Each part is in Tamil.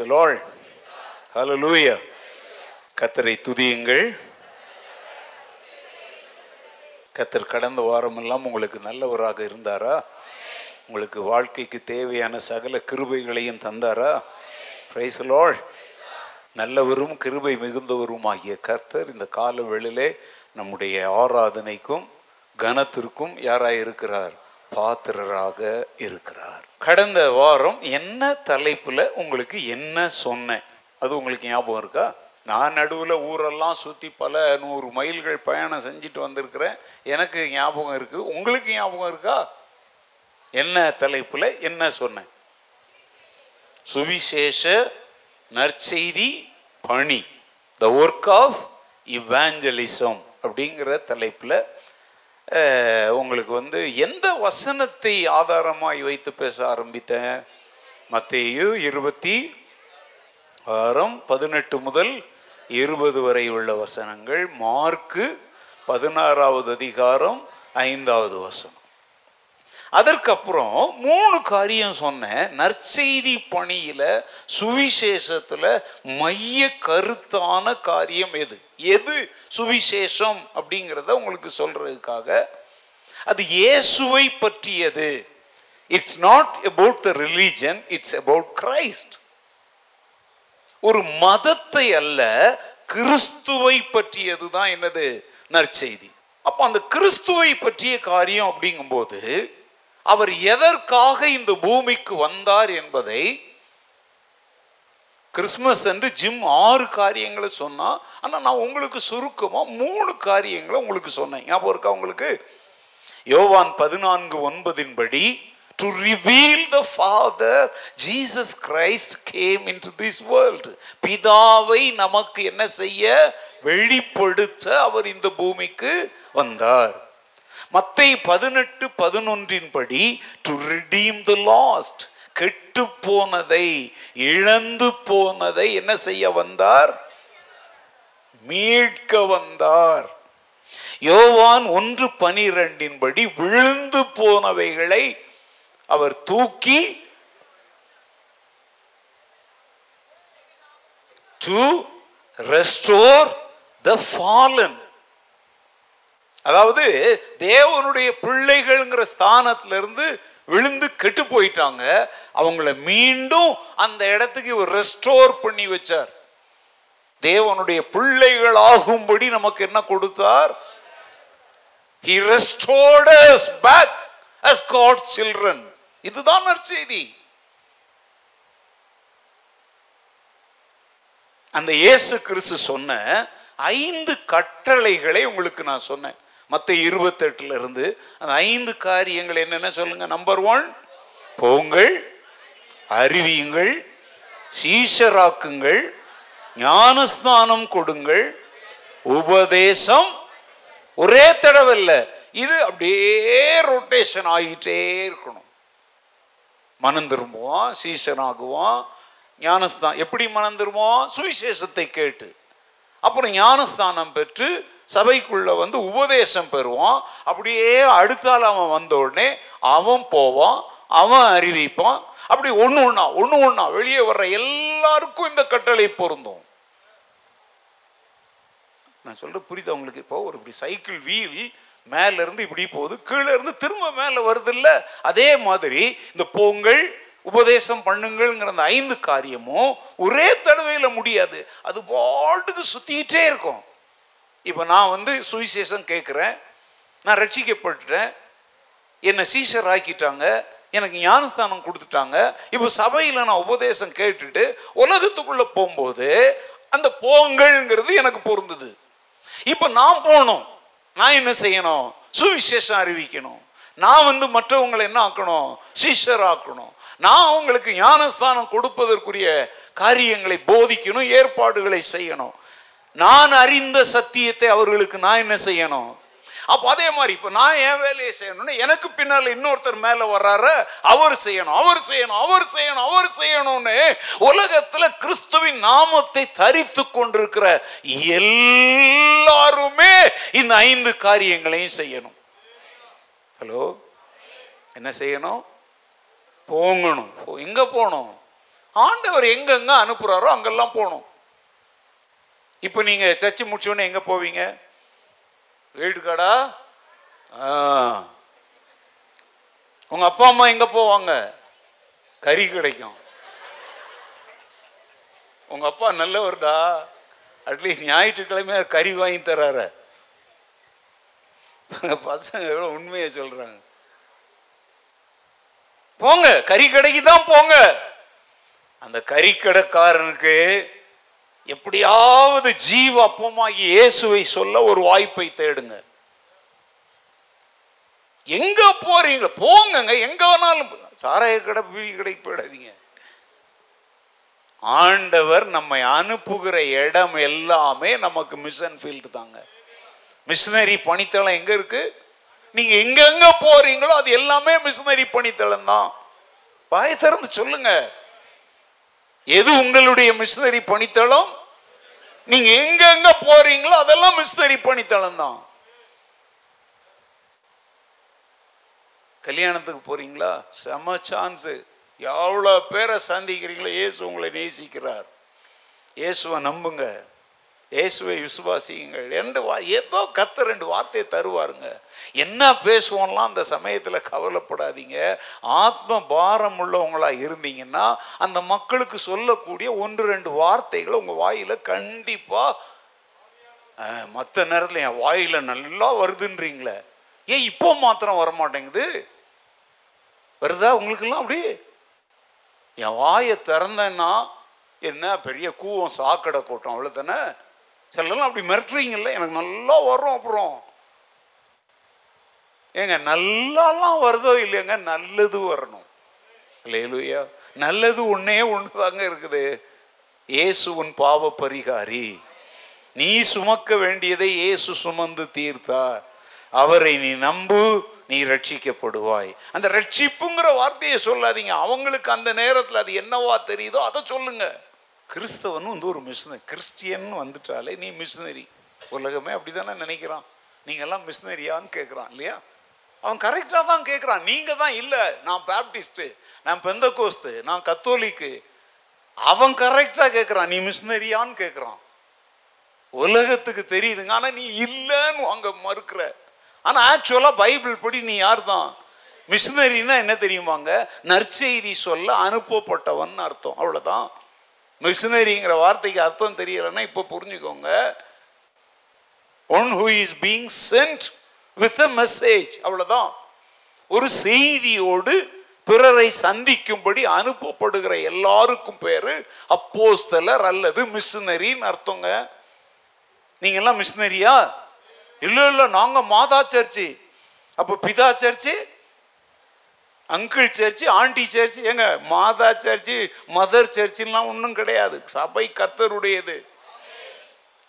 பிரைஸ் லார்ட் ஹalleluya கத்தரை துதியுங்கள். கத்தர் கடந்த வாரமெல்லாம் உங்களுக்கு நல்லவராக இருந்தாரா? உங்களுக்கு வாழ்க்கைக்கு தேவையான சகல கிருபைகளையும் தந்தாரா? பிரைஸ் லார்ட் நல்லவரும் கிருபை மிகுந்தவரும் ஆகிய கர்த்தர் இந்த கால வெளிலே நம்முடைய ஆராதனைக்கும் கனத்திற்கும் யாராக இருக்கிறார் பாத்திரராக இருக்கிறார். கடந்த வாரம் என்ன தலைப்பில் உங்களுக்கு என்ன சொன்னேன்? அது உங்களுக்கு ஞாபகம் இருக்கா? நான் நடுவில் ஊரெல்லாம் சுற்றி பல நூறு மைல்கள் பயணம் செஞ்சுட்டு வந்திருக்கிறேன். எனக்கு ஞாபகம் இருக்குது உங்களுக்கு ஞாபகம் இருக்கா? என்ன தலைப்பில் என்ன சொன்னேன்? சுவிசேஷ நற்செய்தி பணி. த ஒர்க் ஆஃப் இவாஞ்சலிசம் அப்படிங்கிற தலைப்பில் உங்களுக்கு வந்து எந்த வசனத்தை ஆதாரமாய் வைத்து பேச ஆரம்பித்தேன்? மத்தேயு இருபத்தி ஆறாம் பதினெட்டு முதல் இருபது வரை உள்ள வசனங்கள். மார்க்கு பதினாறாவது அதிகாரம் ஐந்தாவது வசனம். அதற்கப்புறம் மூணு காரியம் சொன்னேன். நற்செய்தி பணியில சுவிசேஷத்துல மைய கருத்தான காரியம் எது? எது சுவிசேஷம் அப்படிங்கிறத உங்களுக்கு சொல்றதுக்காக அது இயேசுவை பற்றியது. It's not about the religion it's about Christ ஒரு மதத்தை அல்ல கிறிஸ்துவை பற்றியது தான் என்னது? நற்செய்தி. அப்போ அந்த கிறிஸ்துவை பற்றிய காரியம் அப்படிங்கும்போது அவர் எதற்காக இந்த பூமிக்கு வந்தார் என்பதை கிறிஸ்மஸ் என்று ஜிம் ஆறு காரியங்களை சொன்னா ஆனால் நான் உங்களுக்கு சுருக்கமாக மூணு காரியங்களை உங்களுக்கு சொன்னேன். ஞாபகம் இருக்கா உங்களுக்கு? யோவான் பதினான்கு ஒன்பதின்படி to reveal the father Jesus Christ came into this world பிதாவை நமக்கு என்ன செய்ய? வெளிப்படுத்த அவர் இந்த பூமிக்கு வந்தார். மத்தை பதினெட்டு பதினொன்றின் படி டு ரிடீம் த லாஸ்ட் கெட்டு போனதை இழந்து போனதை என்ன செய்ய வந்தார்? மீட்க வந்தார். யோவான் ஒன்று பனிரெண்டின் படி விழுந்து போனவைகளை அவர் தூக்கி டு ரெஸ்டோர் த ஃபாலன் அதாவது தேவனுடைய பிள்ளைகள்ங்கிற ஸ்தானத்துல இருந்து விழுந்து கெட்டு போயிட்டாங்க. அவங்கள மீண்டும் அந்த இடத்துக்கு இவர் ரெஸ்டோர் பண்ணி வச்சார். தேவனுடைய பிள்ளைகள் ஆகும்படி நமக்கு என்ன கொடுத்தார்? He restored us back as God's children. இதுதான் நற்செய்தி. அந்த இயேசு கிறிஸ்து சொன்ன ஐந்து கட்டளைகளை உங்களுக்கு நான் சொன்னேன். மற்ற இருபத்தெட்டுல இருந்து அந்த ஐந்து காரியங்கள் என்னென்ன சொல்லுங்க? நம்பர் ஒன் போங்கள் அறிவியுங்கள் சீஷராக்குங்கள் ஞானஸ்தானம் கொடுங்கள். உபதேசம் ஒரே தடவை இல்லை இது அப்படியே ரொட்டேஷன் ஆகிட்டே இருக்கணும். மனம் திரும்புவோம் சீசன் ஆகுவோம் ஞானஸ்தான் எப்படி மனம் திரும்புவோம் சுவிசேஷத்தை கேட்டு. அப்புறம் ஞானஸ்தானம் பெற்று சபைக்குள்ள வந்து உபதேசம் பெறுவான். அப்படியே அடுத்தால் அவன் வந்த உடனே அவன் போவான் அவன் அறிவிப்பான். அப்படி ஒன்று ஒன்றா ஒன்று ஒன்றா வெளியே வர்ற எல்லாருக்கும் இந்த கட்டளை பொருந்தும். நான் சொல்கிறேன் புரியுது அவங்களுக்கு இப்போ ஒரு இப்படி சைக்கிள் வீல் மேலேருந்து இப்படி போகுது கீழே இருந்து திரும்ப மேலே வருது இல்லை அதே மாதிரி இந்த பொங்கல் உபதேசம் பண்ணுங்கள்ங்கிற அந்த ஐந்து காரியமும் ஒரே தடவையில் முடியாது. அது பாட்டுக்கு சுற்றிக்கிட்டே இருக்கும். இப்போ நான் வந்து சுவிசேஷம் கேட்குறேன். நான் ரட்சிக்கப்பட்டுட்டேன். என்னை சீஷர் ஆக்கிட்டாங்க. எனக்கு ஞானஸ்தானம் கொடுத்துட்டாங்க. இப்போ சபையில் நான் உபதேசம் கேட்டுட்டு உலகத்துக்குள்ள போகும்போது அந்த போங்கள்ங்கிறது எனக்கு பொருந்தது. இப்போ நான் போகணும். நான் என்ன செய்யணும்? சுவிசேஷம் அறிவிக்கணும். நான் வந்து மற்றவங்களை என்ன ஆக்கணும்? சீஷர் ஆக்கணும். நான் அவங்களுக்கு ஞானஸ்தானம் கொடுப்பதற்குரிய காரியங்களை போதிக்கணும் ஏற்பாடுகளை செய்யணும். நான் அறிந்த சத்தியத்தை அவர்களுக்கு நான் என்ன செய்யணும்? அப்போ அதே மாதிரி இப்போ நான் என் வேலையை செய்யணும்னு எனக்கு பின்னால் இன்னொருத்தர் மேலே வர்றாரு அவர் செய்யணும் அவர் செய்யணும் அவர் செய்யணும் அவர் செய்யணும்னு உலகத்துல கிறிஸ்துவின் நாமத்தை தரித்து கொண்டிருக்கிற எல்லாருமே இந்த ஐந்து காரியங்களையும் செய்யணும். ஹலோ என்ன செய்யணும்? போங்கணும். எங்கே எங்க போகணும் ஆண்டவர் எங்கெங்க அனுப்புறாரோ அங்கெல்லாம் போகணும் இப்போ நீங்க சர்ச்சு முடிச்சோன்னே எங்க போவீங்க? வீடு கடா உங்க அப்பா அம்மா எங்க போவாங்க? கறி கிடைக்கும். உங்க அப்பா நல்லவர்டா. அட்லீஸ்ட் ஞாயிற்றுக்கிழமை கறி வாங்கி தராரு. பசங்க எவ்வளோ உண்மையை சொல்றாங்க. போங்க கறி கடைக்கு தான் போங்க. அந்த கறிக்கடைக்காரனுக்கு எப்படியாவது ஜீவ அப்பமாகி இயேசுவை சொல்ல ஒரு வாய்ப்பை தேடுங்க. எங்க போறீங்க? போங்கங்க. எங்க வேணாலும் சாராய கடை பீடி கடைக்கு போயிடாதீங்க. ஆண்டவர் நம்மை அனுப்புகிற இடம் எல்லாமே நமக்கு மிஷன் ஃபீல்டு தாங்க. மிஷினரி பணித்தளம் எங்க இருக்கு? நீங்க எங்கெங்க போறீங்களோ அது எல்லாமே மிஷினரி பணித்தளம் தான். வாய திறந்து சொல்லுங்க. எது உங்களுடைய மிஷினரி பணித்தளம்? நீங்க எங்கெங்க போறீங்களோ அதெல்லாம் மிஷினரி பணித்தளம் தான். கல்யாணத்துக்கு போறீங்களா? செம சான்ஸ் எவ்வளோ பேரை சந்திக்கிறீங்களோ இயேசு உங்களை நேசிக்கிறார். இயேசுவை நம்புங்க. இயேசுவை விசுவாசியுங்கள் என்று வா ஏதோ கத்த ரெண்டு வார்த்தையை தருவாருங்க. என்ன பேசுவோம்லாம் அந்த சமயத்தில் கவலைப்படாதீங்க. ஆத்ம பாரம் உள்ளவங்களா இருந்தீங்கன்னா அந்த மக்களுக்கு சொல்லக்கூடிய ஒன்று ரெண்டு வார்த்தைகளை உங்கள் வாயில் கண்டிப்பாக மற்ற நேரத்தில் என் வாயில் நல்லா வருதுன்றீங்களே. ஏன் இப்போ மாத்திரம் வர மாட்டேங்குது வருதா உங்களுக்கெல்லாம் அப்படி? என் வாயை திறந்தேன்னா என்ன? பெரிய கூவம் சாக்கடை கூட்டம் அவ்வளோ தானே சிலர்லாம் அப்படி மிரட்டுறீங்கல்ல எனக்கு நல்லா வரும் அப்புறம். ஏங்க நல்லாலாம் வருதோ இல்லையாங்க நல்லது வரணும். இல்லையா நல்லது ஒன்னே ஒன்று தாங்க இருக்குது. இயேசு உன் பாவ பரிகாரி. நீ சுமக்க வேண்டியதை இயேசு சுமந்து தீர்த்தார். அவரை நீ நம்பு நீ ரட்சிக்கப்படுவாய். அந்த ரட்சிப்புங்கிற வார்த்தையை சொல்லாதீங்க. அவங்களுக்கு அந்த நேரத்தில் அது என்னவா தெரியுதோ அதை சொல்லுங்கள் கிறிஸ்தவன் வந்து ஒரு மிஷினரி கிறிஸ்டியன் வந்துட்டாலே நீ மிஷினரி உலகமே அப்படி தானே நினைக்கிறான். நீங்கள்லாம் மிஷினரியான்னு கேட்குறான் இல்லையா? அவன் கரெக்டாக தான் கேட்குறான் நீங்கள் தான் இல்லை. நான் பேப்டிஸ்ட்டு நான் பெந்த கோஸ்து நான் கத்தோலிக்கு. அவன் கரெக்டாக கேட்குறான் நீ மிஷினரியான்னு கேட்குறான் உலகத்துக்கு தெரியுதுங்க. ஆனால் நீ இல்லைன்னு அங்கே மறுக்கிற. ஆனால் ஆக்சுவலாக பைபிள் படி நீ யார் தான் மிஷினரின்னா என்ன தெரியுமாங்க? நற்செய்தி சொல்ல அனுப்பப்பட்டவன் அர்த்தம். அவ்வளோதான் மிஷினரிங்கிற வார்த்தைக்கு அர்த்தம் தெரியலைன்னா இப்போ புரிஞ்சுக்கோங்க. One who is being sent with a message அவ்வளோதான் ஒரு செய்தியோடு பிறரை சந்திக்கும்படி அனுப்பப்படுகிற எல்லாருக்கும் பேர் அப்போஸ்தலர் அல்லது மிஷினரின்னு அர்த்தங்க. நீங்கள்லாம் மிஷினரியா? இல்லை இல்லை நாங்கள் மாதா சர்ச்சு. அப்போ பிதா church? Uncle church aunty church ஏங்க மாதா சர்ச்சு மதர் சர்ச்சுலாம் ஒன்றும் கிடையாது. சபை கத்தருடையது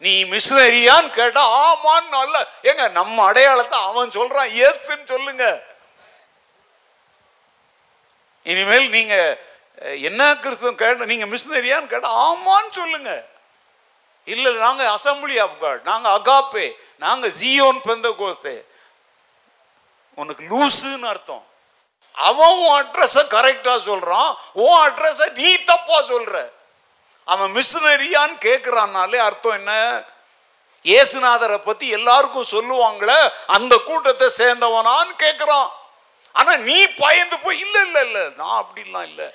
நீ மிஷினரியான்னு கேட்டா ஆமான்னு அல்ல. ஏங்க நம்ம அடையாளத்தை அவன் சொல்றான் எஸ்ன்னு சொல்லுங்க. இனிமேல் நீங்க என்ன கிறிஸ்தவம் கேட்ட நீங்க மிஷினரியான்னு கேட்டா ஆமான்னு சொல்லுங்க. இல்ல நாங்க அசம்பிளி ஆஃப் காட் நாங்க அகாப்பே நாங்க ஜியோன் பெந்த கோஸ்தே உனக்கு லூசுன்னு அர்த்தம். அவன் உன் அட்ரஸை கரெக்டா சொல்றான். உன் அட்ரஸை நீ தப்பா சொல்ற. அவன் மிஷினரியான்னு கேட்கிறான்னாலே அர்த்தம் என்ன? இயேசுநாதரை பத்தி எல்லாருக்கும் சொல்லுவாங்களே அந்த கூட்டத்தை சேர்ந்தவனான்னு கேட்கிறான் ஆனா நீ பயந்து போய் இல்ல இல்ல இல்ல நான் அப்படிலாம் இல்லை.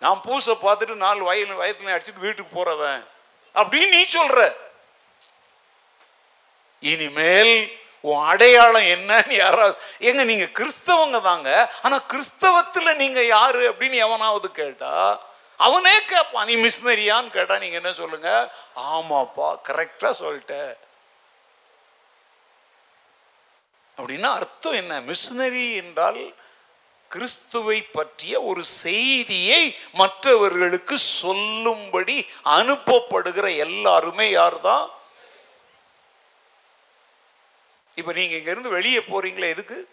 நான் பூசை பார்த்துட்டு நாலு வயல் வயத்துல அடிச்சுட்டு வீட்டுக்கு போறவன். அப்படின்னு நீ சொல்ற. இனிமேல் உன் அடையாளம் என்னன்னு யாராவது? ஏங்க நீங்க கிறிஸ்தவங்க தாங்க. ஆனா கிறிஸ்தவத்துல நீங்க யாரு அப்படின்னு எவனாவது கேட்டா அவனே கேட்பான் நீ மிஷினரியான்னு கேட்டா நீங்க என்ன சொல்லுங்க? ஆமாப்பா கரெக்டா சொல்லிட்ட. அப்படின்னா அர்த்தம் என்ன? மிஷினரி என்றால் கிறிஸ்துவை பற்றிய ஒரு செய்தியை மற்றவர்களுக்கு சொல்லும்படி அனுப்பப்படுகிற எல்லாருமே யார்தான்? இப்போ நீங்கள் இங்கேருந்து வெளியே போகிறீங்களே எதுக்கு?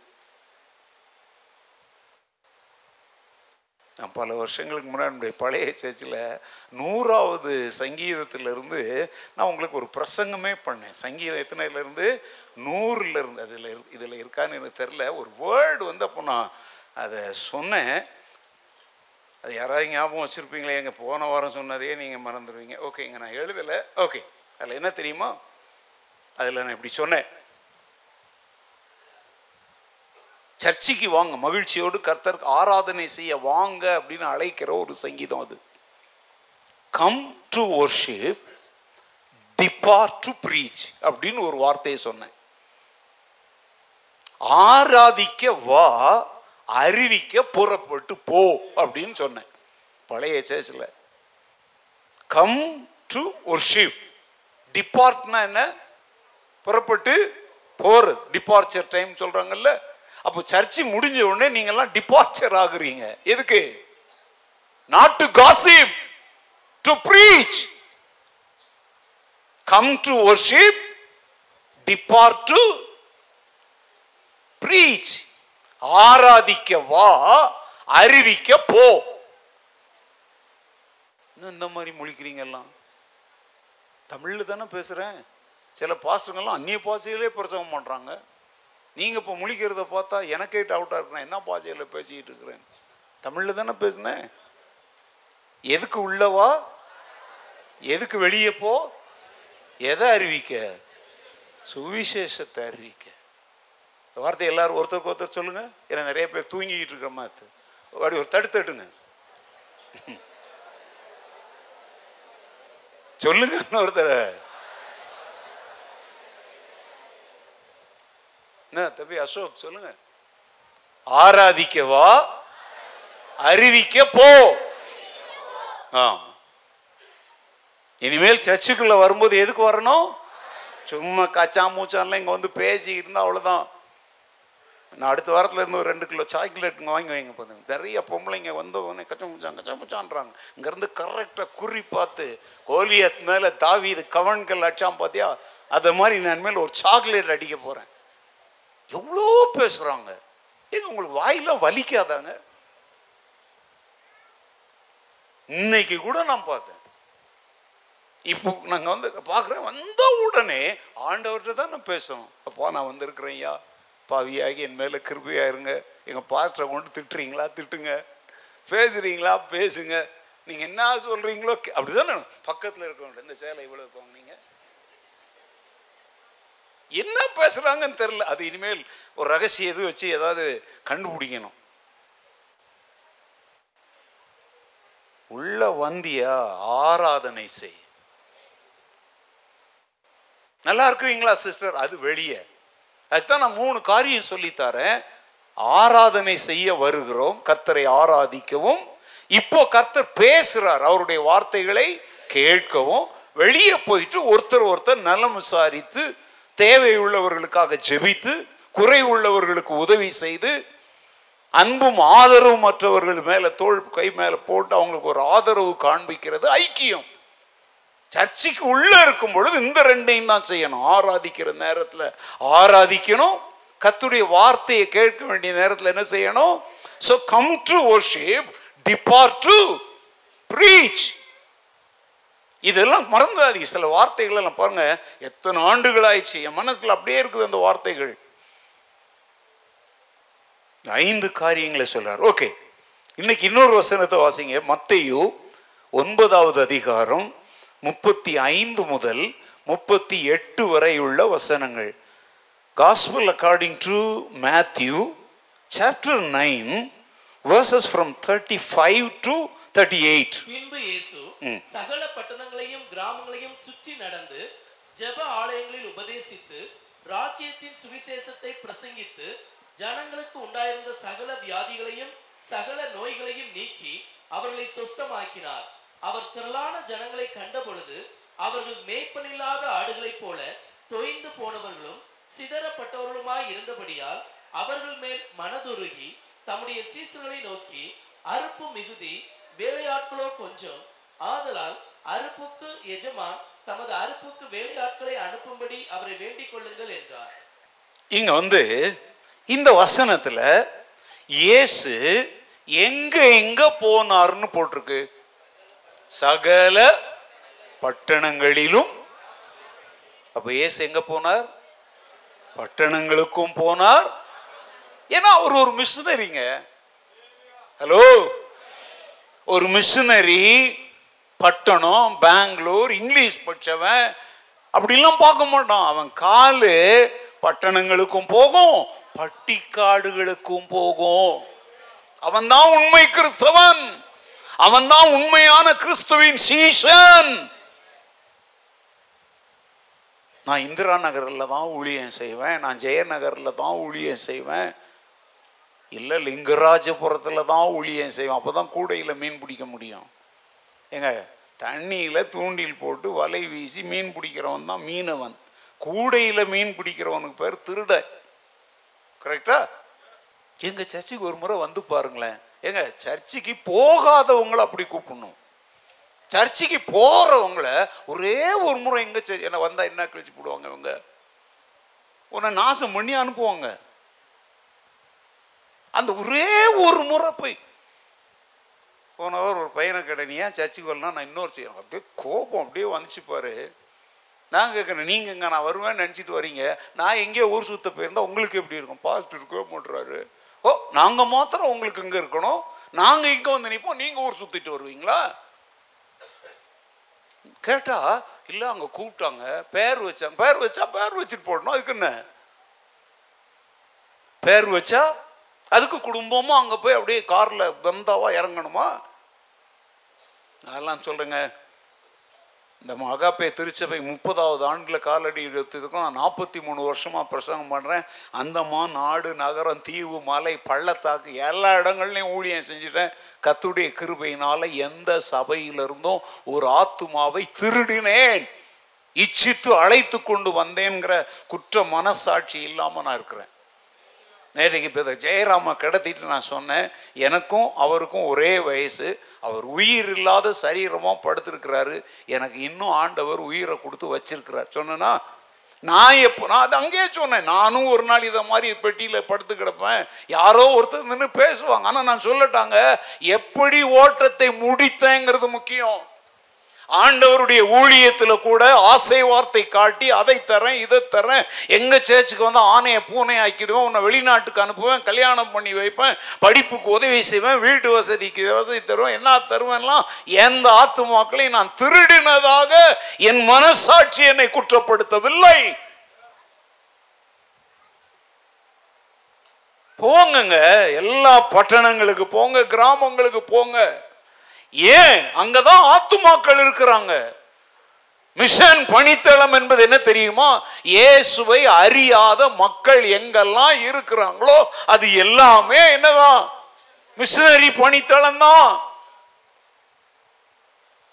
நான் பல வருஷங்களுக்கு முன்னாடி பழைய சர்ச்சில் நூறாவது சங்கீதத்திலிருந்து நான் உங்களுக்கு ஒரு பிரசங்கமே பண்ணேன். சங்கீதம் எத்தனைலேருந்து நூறுலேருந்து. அதில் இதில் இருக்கான்னு எனக்கு தெரில ஒரு வேர்டு வந்து அப்போ நான் அதை சொன்னேன். அது யாராவது ஞாபகம் வச்சுருப்பீங்களே? எங்கள் போன வாரம் சொன்னதே நீங்கள் மறந்துடுவீங்க. ஓகேங்க நான் எழுதலை. ஓகே. அதில் என்ன தெரியுமா? அதில் நான் இப்படி சொன்னேன். சர்ச்சுக்கு வாங்க. மகிழ்ச்சியோடு கர்த்தருக்கு ஆராதனை செய்ய வாங்க அப்படின்னு அழைக்கிற ஒரு சங்கீதம் அது. Come to worship depart to preach அப்படின்னு ஒரு வார்த்தையை சொன்னேன். ஆராதிக்க வா அறிவிக்க புறப்பட்டு போ அப்படின்னு சொன்னேன். பழைய சேச்சில் கம் டு ஒர்ஷிப் டிபார்ட்னா என்ன? புறப்பட்டு போறது. டிபார்ச்சர் டைம் சொல்றாங்கல்ல? அப்போ சர்ச்சு முடிஞ்ச உடனே நீங்கெல்லாம் டிபார்ச்சர் ஆகுறீங்க. எதுக்கு? Not to gossip to preach come to worship depart to preach ஆராதிக்க வா அறிவிக்க போ. இன்னும் இந்த மாதிரி முழிக்கிறீங்க எல்லாம்? தமிழில் தானே பேசுகிறேன் சில பாசங்கள்லாம் அந்நிய பாஷையிலே பிரசவம் பண்ணுறாங்க நீங்கள் இப்போ முழிக்கிறத பார்த்தா எனக்கே டவுட்டாக இருக்கு. என்ன பாஷையில் பேசிக்கிட்டு இருக்கிறேன்? தமிழில் தானே பேசுனேன். எதுக்கு உள்ளவா எதுக்கு வெளியே போ? எதை அறிவிக்க? சுவிசேஷத்தை அறிவிக்க. இந்த வார்த்தை எல்லாரும் ஒருத்தருக்கு ஒருத்தர் சொல்லுங்க. ஏன்னா நிறைய பேர் தூங்கிக்கிட்டு இருக்கிற மாத்து அப்படி ஒரு தடுத்துட்டுங்க சொல்லுங்க ஒருத்தரை என்ன தம்பி அசோக் சொல்லுங்க. ஆராதிக்கவா? அறிவிக்க போ. ஆம். இனிமேல் சர்ச்சுக்குள்ள வரும்போது எதுக்கு வரணும்? சும்மா கச்சா மூச்சான்லாம் இங்கே வந்து பேசி இருந்தா அவ்வளோதான் நான் அடுத்த வாரத்துல இருந்து ஒரு ரெண்டு கிலோ சாக்லேட் வாங்கி வைங்க போதுங்க நிறைய பொம்பளைங்க வந்து உடனே கச்சா முச்சான் கச்சா இங்கேருந்து கரெக்டாக குறி பார்த்து கோலியத் மேலே தாவி இது கவன்கள் அடிச்சான் பார்த்தியா அதை மாதிரி நான் மேலே ஒரு சாக்லேட் அடிக்க போகிறேன் எவ்வளோ பேசுகிறாங்க ஏங்க உங்களுக்கு வாயெல்லாம் வலிக்காதாங்க? இன்னைக்கு கூட நான் பார்த்தேன். இப்போ நாங்கள் வந்து பார்க்குறேன் வந்த உடனே ஆண்டவர்கிட்ட தான் நான் பேசணும். அப்பா நான் வந்திருக்கிறேன் ஐயா. பாவியாகி என் மேலே கிருபையா இருங்க எங்கள் பாஸ்டரை கொண்டு திட்டுறீங்களா? திட்டுங்க. பேசுறீங்களா? பேசுங்க. நீங்கள் என்ன சொல்கிறீங்களோ அப்படி தானே பக்கத்தில் இருக்கவங்க இந்த சேலை இவ்வளோ இருக்கவங்க நீங்கள் என்ன பேசுகிறாங்கன்னு தெரில அது இனிமேல் ஒரு ரகசிய இது வச்சு ஏதாவது கண்டுபிடிக்கணும். உள்ள வந்தியா ஆராதனை செய். நல்லா இருக்கிறீங்களா சிஸ்டர் அது வெளியே. அதுதான் நான் மூணு காரியம் சொல்லித்தரேன் ஆராதனை செய்ய வருகிறோம் கர்த்தரை ஆராதிக்கவும். இப்போ கர்த்தர் பேசுறார் அவருடைய வார்த்தைகளை கேட்கவும். வெளியே போயிட்டு ஒருத்தர் ஒருத்தர் நலம் விசாரித்து தேவை உள்ளவர்களுக்காக ஜெபித்து குறை உள்ளவர்களுக்கு உதவி செய்து அன்பும் ஆதரவும் மற்றவர்கள் மேலே தோல் கை மேலே போட்டு அவங்களுக்கு ஒரு ஆதரவு காண்பிக்கிறது ஐக்கியம். சர்ச்சுக்கு உள்ளே இருக்கும் பொழுது இந்த ரெண்டையும் தான் செய்யணும். ஆராதிக்கிற நேரத்தில் ஆராதிக்கணும். கத்துடைய வார்த்தையை கேட்க வேண்டிய நேரத்தில் என்ன செய்யணும்? So come to worship depart to preach இதெல்லாம் மறந்துடாதீங்க. சில வார்த்தைகள் எல்லாம் பாருங்க எத்தனை ஆண்டுகள் ஆயிடுச்சு என் மனசுல அப்படியே இருக்குது அந்த வார்த்தைகள். ஐந்து காரியங்களை சொல்றார். ஓகே. இன்னைக்கு இன்னொரு வசனத்தை வாசிங்க. மத்தையோ ஒன்பதாவது அதிகாரம் முப்பத்தி ஐந்து முதல் முப்பத்தி எட்டு வரை உள்ள வசனங்கள். Gospel according to Matthew chapter nine verses from thirty five to thirty eight பின்பு இயேசு சகல பட்டணங்களையும் கிராமங்களையும் சுற்றி நடந்து ஜெப ஆலயங்களில் உபதேசித்து ராஜ்யத்தின் சுவிசேஷத்தை பிரசங்கித்து ஜனங்களுக்கு உண்டாயிருந்த சகல வியாதிகளையும் சகல நோய்களையும் நீக்கி அவர்களை சொஸ்தமாக்கினார். அவர் திரளான ஜனங்களை கண்டபொழுது அவர்கள் மேய்ப்பனில்லாத ஆடுகளைப் போல தொய்ந்து போனவர்களும் சிதறப்பட்டவர்களுமாய் இருந்தபடியால் அவர்கள் மேல் மனதுருகி தம்முடைய சீசர்களை நோக்கி அறுப்பு மிகுதி வேலையாட்களோ கொஞ்சம். ஆதலால் அறுப்புக்கு எஜமான் தமது அறுப்புக்கு வேலையாட்களை அனுப்பும்படி அவரை வேண்டிக் கொள்ளுங்கள் என்றார். இங்க வந்து இந்த வசனத்துல இயேசு எங்க எங்க போனார்னு போட்டிருக்கு. சகல பட்டணங்களிலும். அப்ப இயேசு எங்க போனார்? பட்டணங்களுக்கும் போனார். ஏன்னா அவர் ஒரு மிஷினரிங்க. ஹலோ? ஒரு மிஷினரி பட்டணம் பெங்களூர் இங்கிலீஷ் படிச்சவன். அப்படிலாம் பார்க்க மாட்டான். அவன் காலு பட்டணங்களுக்கும் போகும் பட்டிக்காடுகளுக்கும் போகும். அவன் தான் உண்மை கிறிஸ்தவன். அவன் தான் உண்மையான கிறிஸ்துவின் சீஷன். நான் இந்திரா நகரில் தான் ஊழியம் செய்வேன். நான் ஜெயநகரில் தான் ஊழியம் செய்வேன். இல்லை லிங்கராஜபுரத்தில் தான் ஊழியம் செய்வோம் அப்போ தான் கூடையில் மீன் பிடிக்க முடியும். ஏங்க தண்ணியில் தூண்டில் போட்டு வலை வீசி மீன் பிடிக்கிறவன் தான் மீனவன். கூடையில் மீன் பிடிக்கிறவனுக்கு பேர் திருட. கரெக்டா எங்கள் சர்ச்சுக்கு ஒரு முறை வந்து பாருங்களேன். ஏங்க சர்ச்சுக்கு போகாதவங்களை அப்படி கூப்பிடணும். சர்ச்சுக்கு போகிறவங்கள ஒரே ஒரு முறை எங்கே என்ன வந்தால் என்ன கழிச்சு போடுவாங்க இவங்க? உன்னை நாசம் பண்ணி அனுப்புவாங்க. அந்த ஒரே ஒரு முறை போய் போனவர் ஒரு பையனை கேட்டேன் சர்ச்சுக்கு வரலாம் நான் இன்னொரு செய்யணும் அப்படியே கோபம் அப்படியே வந்துச்சு பாரு. நான் கேட்குறேன் நீங்கள் இங்கே நான் வருவேன்னு நினச்சிட்டு வரீங்க. நான் எங்கேயோ ஊர் சுத்த போயிருந்தா உங்களுக்கு எப்படி இருக்கும்? பாஸ்ட் இருக்கவே மாட்டுறாரு ஓ நாங்கள் மாத்திரம் உங்களுக்கு இங்கே இருக்கணும். நாங்கள் இங்கே வந்து நிற்போம் நீங்கள் ஊர் சுற்றிட்டு வருவீங்களா? கேட்டா இல்லை அங்கே கூப்பிட்டாங்க. பேர் வச்சாங்க பேர் வச்சா பேர் வச்சுட்டு போடணும். அதுக்கு என்ன? பேர் வச்சா அதுக்கு குடும்பமும் அங்கே போய் அப்படியே காரில் பந்தாவா இறங்கணுமா? அதெல்லாம் சொல்கிறேங்க இந்த மகாப்பே திருச்சபை முப்பதாவது ஆண்டில் காலடி எடுத்ததுக்கும் நான் நாற்பத்தி மூணு வருஷமாக பிரசங்கம் பண்ணுறேன் அந்தமா நாடு நகரம் தீவு மலை பள்ளத்தாக்கு எல்லா இடங்கள்லையும் ஊழியம் செஞ்சுட்டேன். கத்துடைய கிருபையினால் எந்த சபையிலிருந்தும் ஒரு ஆத்துமாவை திருடினேன். இச்சித்து அழைத்து கொண்டு வந்தேங்கிற குற்ற மனசாட்சி இல்லாமல் நான் இருக்கிறேன். நேற்றைக்கு இப்போ இதை கிடத்திட்டு நான் சொன்னேன் எனக்கும் அவருக்கும் ஒரே வயசு அவர் உயிர் இல்லாத சரீரமாக படுத்திருக்கிறாரு எனக்கு இன்னும் ஆண்டவர் உயிரை கொடுத்து வச்சிருக்கிறார். சொன்னேன்னா நான் எப்போ நான் அது அங்கேயே சொன்னேன் நானும் ஒரு நாள் இதை மாதிரி பெட்டியில் படுத்து கிடப்பேன். யாரோ ஒருத்தர் நின்று பேசுவாங்க ஆனால் நான் சொல்லட்டாங்க எப்படி ஓட்டத்தை முடித்தேங்கிறது முக்கியம். ஆண்டவருடைய ஊழியத்தில் கூட ஆசை வார்த்தை காட்டி அதை தரேன் இதை தரேன். எங்க சேர்ச்சுக்கு வந்து ஆணையை பூனை ஆக்கிடுவேன் உன்னை வெளிநாட்டுக்கு அனுப்புவேன் கல்யாணம் பண்ணி வைப்பேன் படிப்புக்கு உதவி செய்வேன் வீட்டு வசதிக்கு வசதி தருவேன் என்ன தருவேன்லாம் எந்த ஆத்துமாக்களையும் நான் திருடினதாக என் மனசாட்சி என்னை குற்றப்படுத்தவில்லை. போங்கங்க எல்லா பட்டணங்களுக்கு போங்க கிராமங்களுக்கு போங்க. ஏன்? அங்கதான் ஆத்துமாக்கள் இருக்கிறாங்க. மிஷன் பணித்தளம் என்பது என்ன தெரியுமா? இயேசுவை அறியாத மக்கள் எங்கெல்லாம் இருக்கிறாங்களோ அது எல்லாமே என்னதான்? மிஷனரி பணித்தளம் தான்.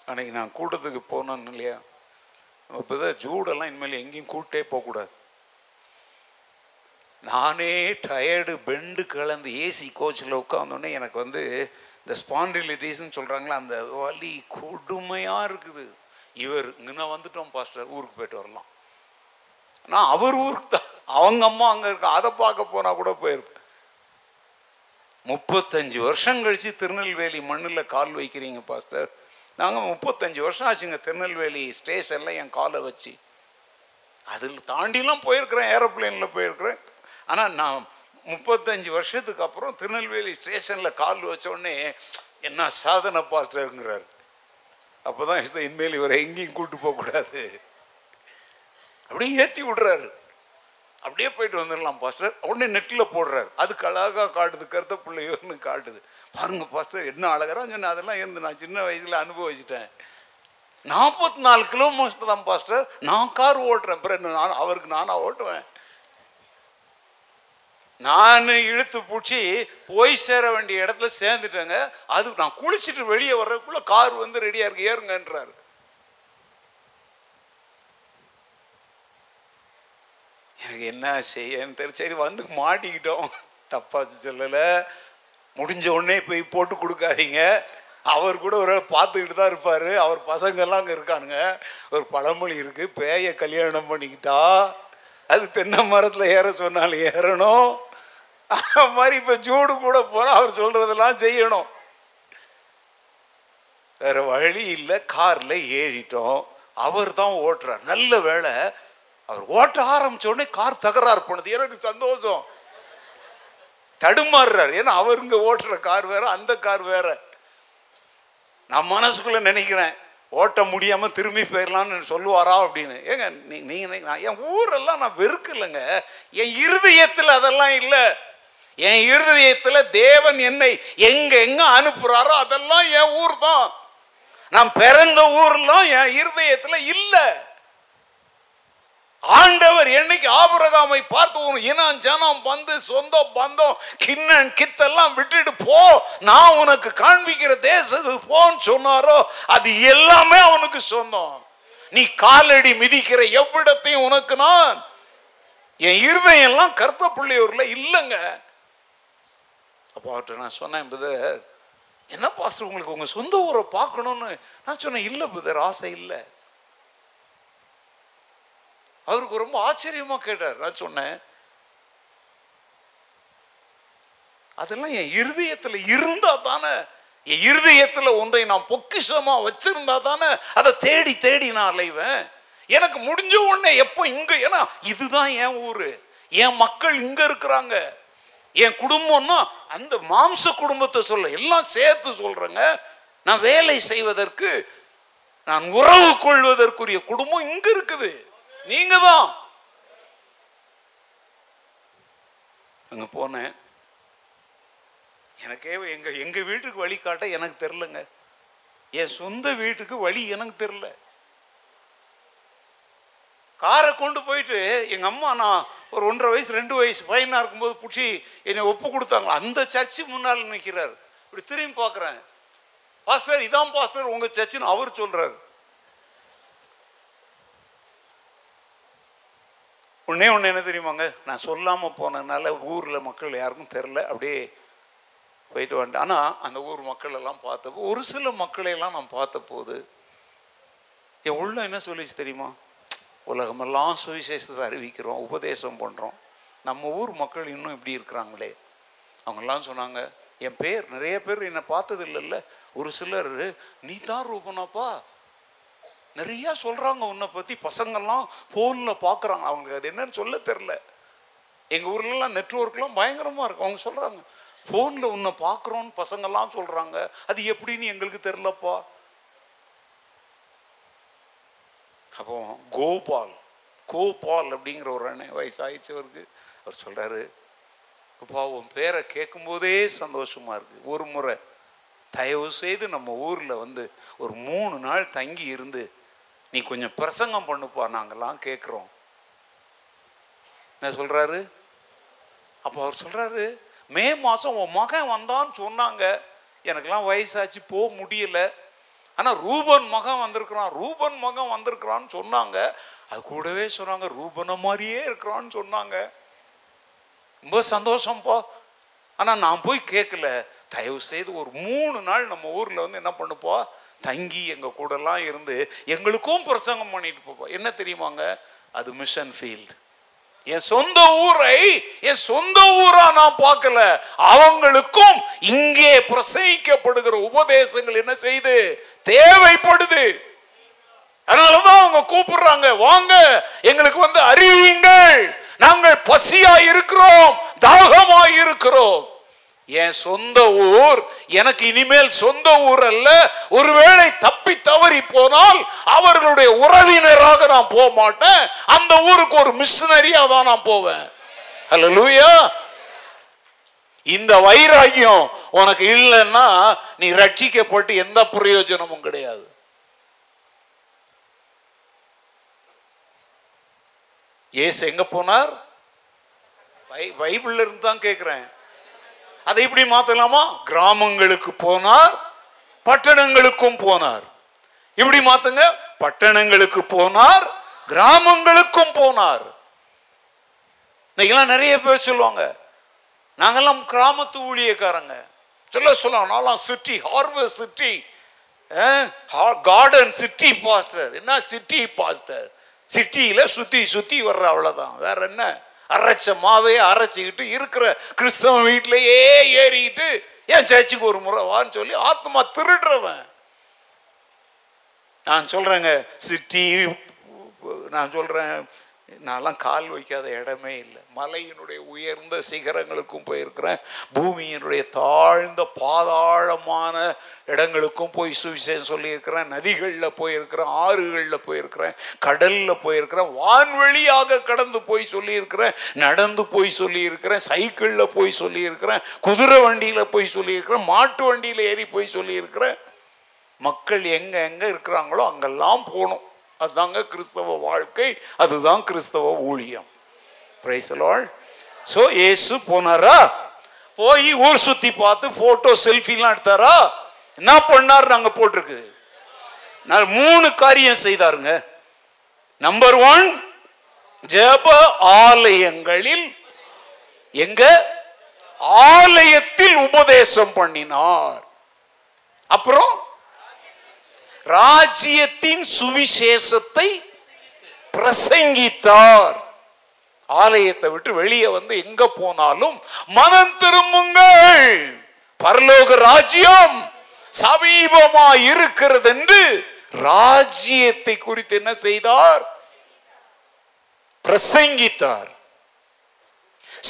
அன்னைக்கு நான் கூட்டத்துக்கு போனேன் இல்லையா? இப்போதான் ஜூடெல்லாம் இனிமேல் எங்கேயும் கூட்டே போகக்கூடாது. நானே டயர்டு பெண்டு கலந்து ஏசி கோச்சில் உட்காந்தோடனே எனக்கு வந்து இந்த ஸ்பாண்டிலிட்டிஸ்ன்னு சொல்கிறாங்களா அந்த வலி கொடுமையாக இருக்குது. இவர் இங்கே வந்துட்டோம் பாஸ்டர் ஊருக்கு போயிட்டு வரலாம். நான் அவர் ஊருக்கு தான். அவங்க அம்மா அங்கே இருக்கா அதை பார்க்க போனால் கூட போயிருப்பேன். முப்பத்தஞ்சு வருஷம் கழிச்சு திருநெல்வேலி மண்ணில் கால் வைக்கிறீங்க பாஸ்டர் நாங்கள் முப்பத்தஞ்சு வருஷம் ஆச்சுங்க திருநெல்வேலி ஸ்டேஷனில் என் காலை வச்சு. அதில் தாண்டிலாம் போயிருக்கிறேன் ஏரோப்ளேனில் போயிருக்கிறேன். ஆனால் நான் முப்பத்தஞ்சு வருஷத்துக்கு அப்புறம் திருநெல்வேலி ஸ்டேஷனில் கால் வச்சோடனே என்ன சாதனை பாஸ்டருங்கிறார். அப்போ தான் இனிமேல் இவரை எங்கேயும் கூட்டு போகக்கூடாது அப்படியே ஏற்றி விடுறாரு. அப்படியே போயிட்டு வந்துடலாம் பாஸ்டர். உடனே நெட்டில் போடுறாரு. அதுக்கு அழகாக காட்டுது கருத்த பிள்ளையோன்னு காட்டுது. பாருங்க பாஸ்டர் என்ன அழகரா சொன்ன அதெல்லாம் இருந்து நான் சின்ன வயசில் அனுபவிச்சிட்டேன். நாற்பத்தி நாலு கிலோமீட்டர் தான் பாஸ்டர். நான் கார் ஓட்டுறேன். பிறகு நான் அவருக்கு நானாக ஓட்டுவேன். நான் இழுத்து பூச்சி போய் சேர வேண்டிய இடத்துல சேர்ந்துட்டேங்க. அது நான் குளிச்சுட்டு வெளியே வர்றதுக்குள்ள கார் வந்து ரெடியாக இருக்கு. ஏறுங்கன்றார். எனக்கு என்ன செய்யன்னு தெரியல சரி வந்து மாட்டிக்கிட்டோம். தப்பா சொல்லலை. முடிஞ்ச உடனே போய் போட்டு கொடுக்காதீங்க. அவர் கூட ஒரு பார்த்துக்கிட்டு தான் இருப்பார். அவர் பசங்கள்லாம் அங்கே இருக்கானுங்க. ஒரு பழமொழி இருக்குது பேயை கல்யாணம் பண்ணிக்கிட்டா அது தென்னை மரத்தில் ஏற சொன்னாலும் ஏறணும். அது மாதிரி இப்போ ஜூடு கூட போனால் அவர் சொல்றதெல்லாம் செய்யணும். வேற வழி இல்லை காரில் ஏறிட்டோம். அவர் தான் ஓட்டுறார். நல்ல வேளை அவர் ஓட்ட ஆரம்பிச்ச உடனே கார் தகராறு பண்ணுது. எனக்கு சந்தோஷம். தடுமாறுறார். ஏன்னா அவர் இங்கே ஓட்டுற கார் வேற அந்த கார் வேற. நான் மனசுக்குள்ள நினைக்கிறேன். ஓட்ட முடியாமல் திரும்பி போயிடலாம்னு சொல்லுவாரா அப்படின்னு. ஏங்க நீ நீங்க நான் என் ஊரெல்லாம் நான் வெறுக்கலைங்க. என் இருதயத்தில் அதெல்லாம் இல்லை. என் இருதயத்தில் தேவன் என்னை எங்கே எங்கே அனுப்புகிறாரோ அதெல்லாம் என் ஊர் தான் நான் பிறந்த ஊர்லாம் என் இருதயத்தில் இல்லை. ஆண்டவர் என்னைக்கு ஆபரகாமை பார்த்து உன் இனம் ஜனம் வந்து சொந்த பந்தம் கிண்ணன் கித்தெல்லாம் விட்டுட்டு போ. நான் உனக்கு காண்பிக்கிற தேசத்துக்கு போன்னு சொன்னாரோ அது எல்லாமே அவனுக்கு சொந்தம். நீ காலடி மிதிக்கிற எவ்விடத்தையும் உனக்கு நான் என் இருதயம் எல்லாம் கருத்த பிள்ளையூர்ல இல்லைங்க. அப்போ அவர்கிட்ட நான் சொன்னேன் என்பது என்ன பாஸ்டர் உங்களுக்கு உங்க சொந்த ஊரை பார்க்கணும்னு? நான் சொன்னேன் இல்லை புதர் ஆசை இல்லை. அவருக்கு ரொம்ப ஆச்சரியமாக கேட்டார். நான் சொன்னேன் அதெல்லாம் என் இருதயத்தில் இருந்தால் தானே என் இருதயத்தில் ஒன்றை நான் பொக்கிஷமாக வச்சிருந்தா தானே அதை தேடி தேடி நான் அலைவேன். எனக்கு முடிஞ்ச உடனே எப்போ இங்கே ஏன்னா இதுதான் என் ஊர். என் மக்கள் இங்கே இருக்கிறாங்க. என் குடும்பம்னா அந்த மாம்ச குடும்பத்தை சொல்ல எல்லாம் சேர்த்து சொல்கிறேங்க நான் வேலை செய்வதற்கு நான் உறவு கொள்வதற்குரிய குடும்பம் இங்கே இருக்குது. நீங்க தான் அங்க போனேன். எனக்கே எங்க எங்க வீட்டுக்கு வழி காட்ட எனக்கு தெரிலங்க என் சொந்த வீட்டுக்கு வழி எனக்கு தெரில காரை கொண்டு போயிட்டு எங்க அம்மா நான் ஒரு ஒன்றரை வயசு ரெண்டு வயசு பையனா இருக்கும்போது பிடிச்சி என்னை ஒப்பு கொடுத்தாங்க. அந்த சர்ச்சு முன்னால் நிற்கிறார் இப்படி திரும்பி பார்க்குறேன். பாஸ்டர் இதான் பாஸ்டர் உங்க சர்ச்சுன்னு அவர் சொல்றாரு. ஒன்றே ஒன்று என்ன தெரியுமாங்க? நான் சொல்லாமல் போனதுனால ஊரில் மக்கள் யாருக்கும் தெரில. அப்படியே போயிட்டு வந்துட்டேன். ஆனால் அந்த ஊர் மக்கள் எல்லாம் பார்த்தப்போ ஒரு சில மக்களையெல்லாம் நான் பார்த்த போது என் உள்ள என்ன சொல்லிச்சு தெரியுமா? உலகமெல்லாம் சுவிசேஷத்தை அறிவிக்கிறோம் உபதேசம் பண்ணுறோம் நம்ம ஊர் மக்கள் இன்னும் இப்படி இருக்கிறாங்களே. அவங்கெல்லாம் சொன்னாங்க என் பேர் நிறைய பேர் என்னை பார்த்தது இல்லைல்ல ஒரு சிலர் நீ தான் ரூபனாப்பா? நிறைய சொல்றாங்க உன்னை பத்தி. பசங்கள்லாம் போன்ல பாக்குறாங்க. அவங்களுக்கு அது என்னன்னு சொல்ல தெரில எங்க ஊர்லலாம் நெட்ஒர்க்லாம் பயங்கரமா இருக்கு. அவங்க சொல்றாங்க போன்ல உன்னை பார்க்குறோன்னு பசங்கள்லாம் சொல்றாங்க. அது எப்படின்னு எங்களுக்கு தெரிலப்பா அப்போ கோபால் கோபால் அப்படிங்கிற ஒரு அண்ணன் வயசு அவருக்கு. அவர் சொல்றாரு அப்பா உன் பேரை கேட்கும்போதே சந்தோஷமா இருக்கு. ஒரு முறை தயவு செய்து நம்ம ஊரில் வந்து ஒரு மூணு நாள் தங்கி இருந்து நீ கொஞ்சம் பிரசங்கம் பண்ணுப்பா நாங்கள்லாம் கேட்குறோம் என்ன சொல்கிறாரு அப்போ அவர் சொல்கிறாரு மே மாதம் உன் மகன் வந்தான்னு சொன்னாங்க. எனக்கெல்லாம் வயசாச்சு போக முடியல. ஆனால் ரூபன் மகன் வந்திருக்கிறான் ரூபன் மகன் வந்திருக்கிறான்னு சொன்னாங்க. அது கூடவே சொன்னாங்க ரூபனை மாதிரியே இருக்கிறான்னு சொன்னாங்க. ரொம்ப சந்தோஷம்ப்பா ஆனால் நான் போய் கேட்கல தயவு செய்து ஒரு மூணு நாள் நம்ம ஊரில் வந்து என்ன பண்ணுப்பா தங்கி எங்கள் கூடலாம் இருந்து எங்களுக்கும் பிரசங்கம் பண்ணிட்டு போவோம் என்ன தெரியுமாங்க? அது மிஷன் ஃபீல்டு என் சொந்த ஊரை என் சொந்த ஊரா நான் பார்க்கல. அவங்களுக்கும் இங்கே பிரசங்கிக்கப்படுகிற உபதேசங்கள் என்ன செய்து? தேவைப்படுது. அதனாலதான் அவங்க கூப்பிடுறாங்க வாங்க எங்களுக்கு வந்து அறிவியுங்கள். நாங்கள் பசியா இருக்கிறோம் தாகமா இருக்கிறோம் என் சொந்த ஊர் எனக்கு இனிமேல் சொந்த ஊர் அல்ல. ஒருவேளை தப்பி தவறி போனால் அவர்களுடைய உறவினராக நான் போக மாட்டேன். அந்த ஊருக்கு ஒரு மிஷினரியா தான் நான் போவேன். ஹலோ லூயா இந்த வைராகியம் உனக்கு இல்லைன்னா நீ ரட்சிக்கப்பட்டு எந்த பிரயோஜனமும் கிடையாது. ஏசு எங்க போனார்? பை- பைபிள்ல இருந்து தான் கேட்கிறேன் அதை இப்படி மாத்தலாமா? கிராமங்களுக்கு போனார் பட்டணங்களுக்கும் போனார். இப்படி மாத்துங்க? பட்டணங்களுக்கு போனார் கிராமங்களுக்கும் போனார். இன்னைக்கெல்லாம் நிறைய பேர் சொல்லுவாங்க. நாங்கெல்லாம் கிராமத்து ஊழியக்காரங்க. சொல்ல சொல்லுவாங்க நான்லாம் சிட்டி ஹார்வர் சிட்டி கார்டன் சிட்டி பாஸ்டர் என்ன சிட்டி பாஸ்டர் சிட்டியில் சுற்றி சுற்றி வர்ற அவ்வளோதான் வேற என்ன? அரைச்ச மாவையே அரைச்சிக்கிட்டு இருக்கிற கிறிஸ்தவ வீட்டிலேயே ஏறிக்கிட்டு ஏன் சர்ச்சுக்கு ஒரு முறை வான்னு சொல்லி ஆத்மா திருடுறவன். நான் சொல்றேங்க சிட்டி நான் சொல்றேன் நான்லாம் கால் வைக்காத இடமே இல்லை. மலையினுடைய உயர்ந்த சிகரங்களுக்கும் போயிருக்கிறேன். பூமியினுடைய தாழ்ந்த பாதாளமான இடங்களுக்கும் போய் சுவிசேஷம் சொல்லியிருக்கிறேன். நதிகளில் போயிருக்கிறேன் ஆறுகளில் போயிருக்கிறேன் கடலில் போயிருக்கிறேன் வான்வழியாக கடந்து போய் சொல்லியிருக்கிறேன் நடந்து போய் சொல்லியிருக்கிறேன் சைக்கிளில் போய் சொல்லியிருக்கிறேன் குதிரை வண்டியில் போய் சொல்லியிருக்கிறேன் மாட்டு வண்டியில் ஏறி போய் சொல்லியிருக்கிறேன். மக்கள் எங்கே எங்கே இருக்கிறாங்களோ அங்கெல்லாம் போகணும். அதுதாங்க கிறிஸ்தவ வாழ்க்கை அதுதான் கிறிஸ்தவ ஊழியம். பிரைஸ் ஸோ இயேசு போனாரா? போய் ஊர் சுத்தி பார்த்து போட்டோ செல்ஃபிலாம் எடுத்தாரா? என்ன பண்ணார் நாங்கள் போட்டிருக்கு? நான் மூணு காரியம் செய்தாருங்க. நம்பர் ஒன் ஜெப ஆலயங்களில் எங்க? ஆலயத்தில் உபதேசம் பண்ணினார். அப்புறம் ராஜ்யத்தின் சுவிசேஷத்தை பிரசங்கித்தார். ஆலயத்தை விட்டு வெளியே வந்து எங்க போனாலும் மனம் திரும்புங்கள். பரலோக ராஜ்யம் சமீபமா இருக்கிறது என்று ராஜ்யத்தை குறித்து என்ன செய்தார்? பிரசங்கித்தார்.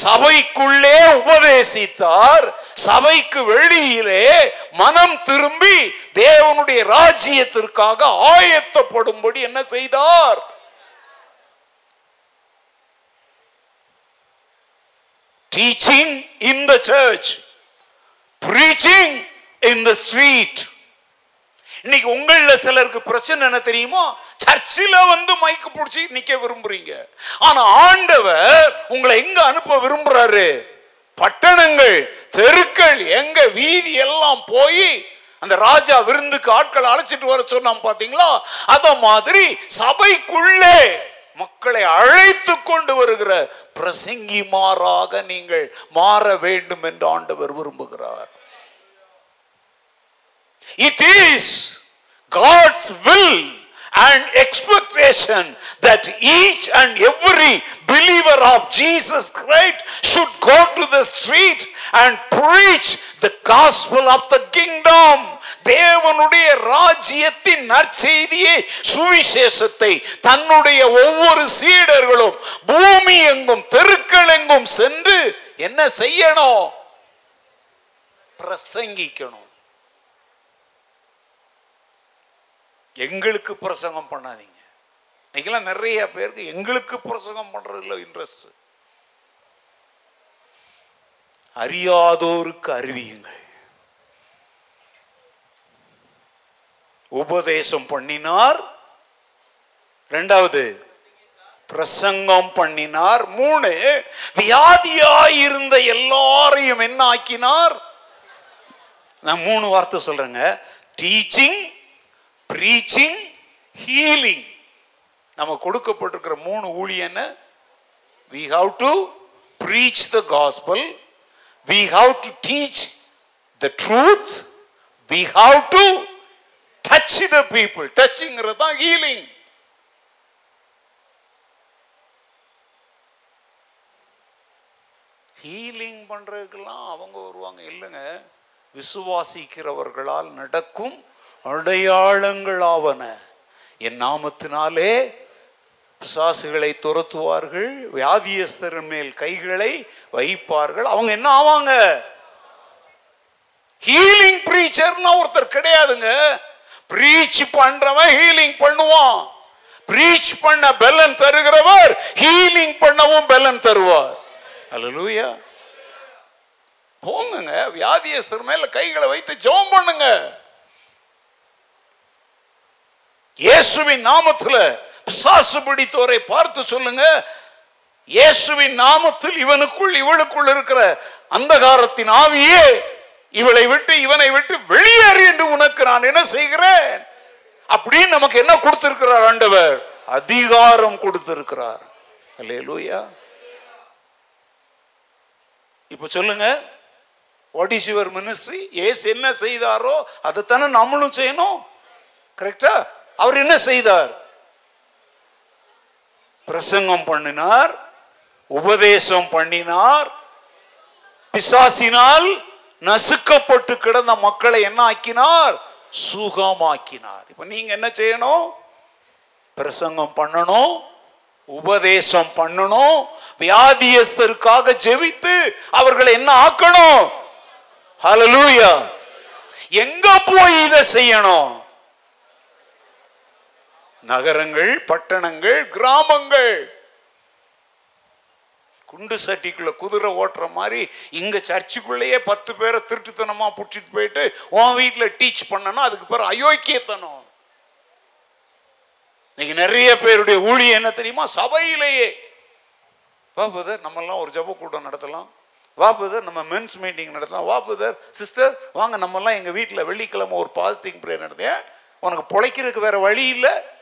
சபைக்குள்ளே உபதேசித்தார். சபைக்கு வெளியிலே மனம் திரும்பி தேவனுடைய ராஜ்யத்திற்காக ஆயத்தப்படும்படி என்ன செய்தார்? Teaching in the church preaching in the street இன்னைக்கு உங்கள சிலருக்கு பிரச்சனை என்ன தெரியுமா? சர்ச்சில் வந்து மைக்கு பிடிச்சி நிக்க விரும்புறீங்க. ஆனா ஆண்டவர் உங்களை எங்க அனுப்ப விரும்புறாரு? பட்டணங்கள் தெருக்கள் எங்க வீதி எல்லாம் போய் அந்த ராஜா விருந்துக்கு ஆட்களை அழைச்சிட்டு வர சொன்னான் பாத்தீங்களா? அத மாதிரி சபைக்குள்ளே மக்களை அழைத்து கொண்டு வருகிற பிரசங்கிமாராக நீங்கள் மாற வேண்டும் என்று ஆண்டவர் விரும்புகிறார். It is God's will and expectation that each and every believer of Jesus Christ should go to the street and preach the gospel of the kingdom. தேவனுடைய ராஜ்யத்தின் நற்செய்தியை சுவிசேஷத்தை தன்னுடைய ஒவ்வொரு சீடர்களும் பூமி எங்கும் தெருக்கள் எங்கும் சென்று என்ன செய்யணும்? பிரசங்கிக்கணும். எங்களுக்கு பிரசங்கம் பண்ணாதீங்க. இன்னைக்கெல்லாம் நிறைய பேருக்கு எங்களுக்கு பிரசங்கம் பண்றதுல இன்ட்ரெஸ்ட் அறியாதோருக்கு அறிவியுங்கள். உபதேசம் பண்ணினார். ரெண்டாவது பிரசங்கம் பண்ணினார். மூணு வியாதியாயிருந்த எல்லாரையும் என்ன ஆக்கினார்? நான் மூணு வார்த்தை சொல்றேங்க. டீச்சிங் ப்ரீச்சிங் ஹீலிங் நம்ம கொடுக்கப்பட்டிருக்கிற மூணு ஊழியம் we have to preach the gospel we have to teach the truth we have to touch the people டச்சுங்கிறது தான் ஹீலிங் ஹீலிங் பண்றதுக்கெல்லாம் அவங்க வருவாங்க. இல்லைங்க விசுவாசிக்கிறவர்களால் நடக்கும் அடையாளங்களாவன என் நாமத்தினாலே பிசாசுகளை துரத்துவார்கள் வியாதியஸ்தரின் மேல் கைகளை வைப்பார்கள். அவங்க என்ன ஆவாங்க? ஹீலிங் ப்ரீச்சர்னா ஒருத்தர் கிடையாதுங்க. ப்ரீச் பண்றவன் ஹீலிங் பண்ணுவான். ப்ரீச் பண்ண பெலன் தருகிறவர் ஹீலிங் பண்ணவும் பெலன் தருவார். அலலூயா போங்க வியாதியஸ்தர் மேல கைகளை வைத்து ஜெபம் பண்ணுங்க. இயேசுவின் நாமத்துல பிசாசு பிடித்தோரை பார்த்து சொல்லுங்க. இயேசுவின் நாமத்தில் இவனுக்குள் இவளுக்குள் இருக்கிற அந்தகாரத்தின் ஆவியே இவளை விட்டு இவனை விட்டு வெளியேறு என்று உனக்கு நான் என்ன செய்கிறேன்? அப்படின்னு நமக்கு என்ன கொடுத்திருக்கிறார் ஆண்டவர்? அதிகாரம் கொடுத்திருக்கிறார். அல்லேலூயா. இப்ப சொல்லுங்க. வாட் இஸ் யுவர் மினிஸ்ட்ரி ஏசு என்ன செய்தாரோ அதைத்தானே நம்மளும் செய்யணும். கரெக்டா அவர் என்ன செய்தார்? பிரசங்கம் பண்ணினார் உபதேசம் பண்ணினார் பிசாசினால் நசுக்கப்பட்டு கிடந்த மக்களை என்ன ஆக்கினார்? சுகமாக்கினார். இப்ப நீங்க என்ன செய்யணும்? பிரசங்கம் பண்ணணும் உபதேசம் பண்ணணும் வியாதியஸ்தருக்காக ஜெபித்து அவர்களை என்ன ஆக்கணும்? ஹalleluya எங்க போய் இதை செய்யணும்? நகரங்கள் பட்டணங்கள் கிராமங்கள். குண்டு சட்டிக்குள்ள குதிரை ஓட்டுற மாதிரி இங்க சர்ச்சுக்குள்ளேயே பத்து பேரை திருட்டுத்தனமா புட்டிட்டு போயிட்டு உன் வீட்டில் டீச் பண்ணனா அதுக்கு பேர் அயோக்கியத்தனம். இன்னைக்கு நிறைய பேருடைய ஊழியம் என்ன தெரியுமா? சபையிலேயே. வா புதர் நம்மெல்லாம் ஒரு ஜப கூட்டம் நடத்தலாம். வாபுதர் நம்ம மென்ஸ் மீட்டிங் நடத்தலாம். வாபுதர் சிஸ்டர் வாங்க நம்மெல்லாம் எங்க வீட்டில் வெள்ளிக்கிழமை ஒரு பாசிட்டிங் ப்ரேயர் நடத்தேன் உனக்கு பொழைக்கிறதுக்கு வேற வழி இல்லை.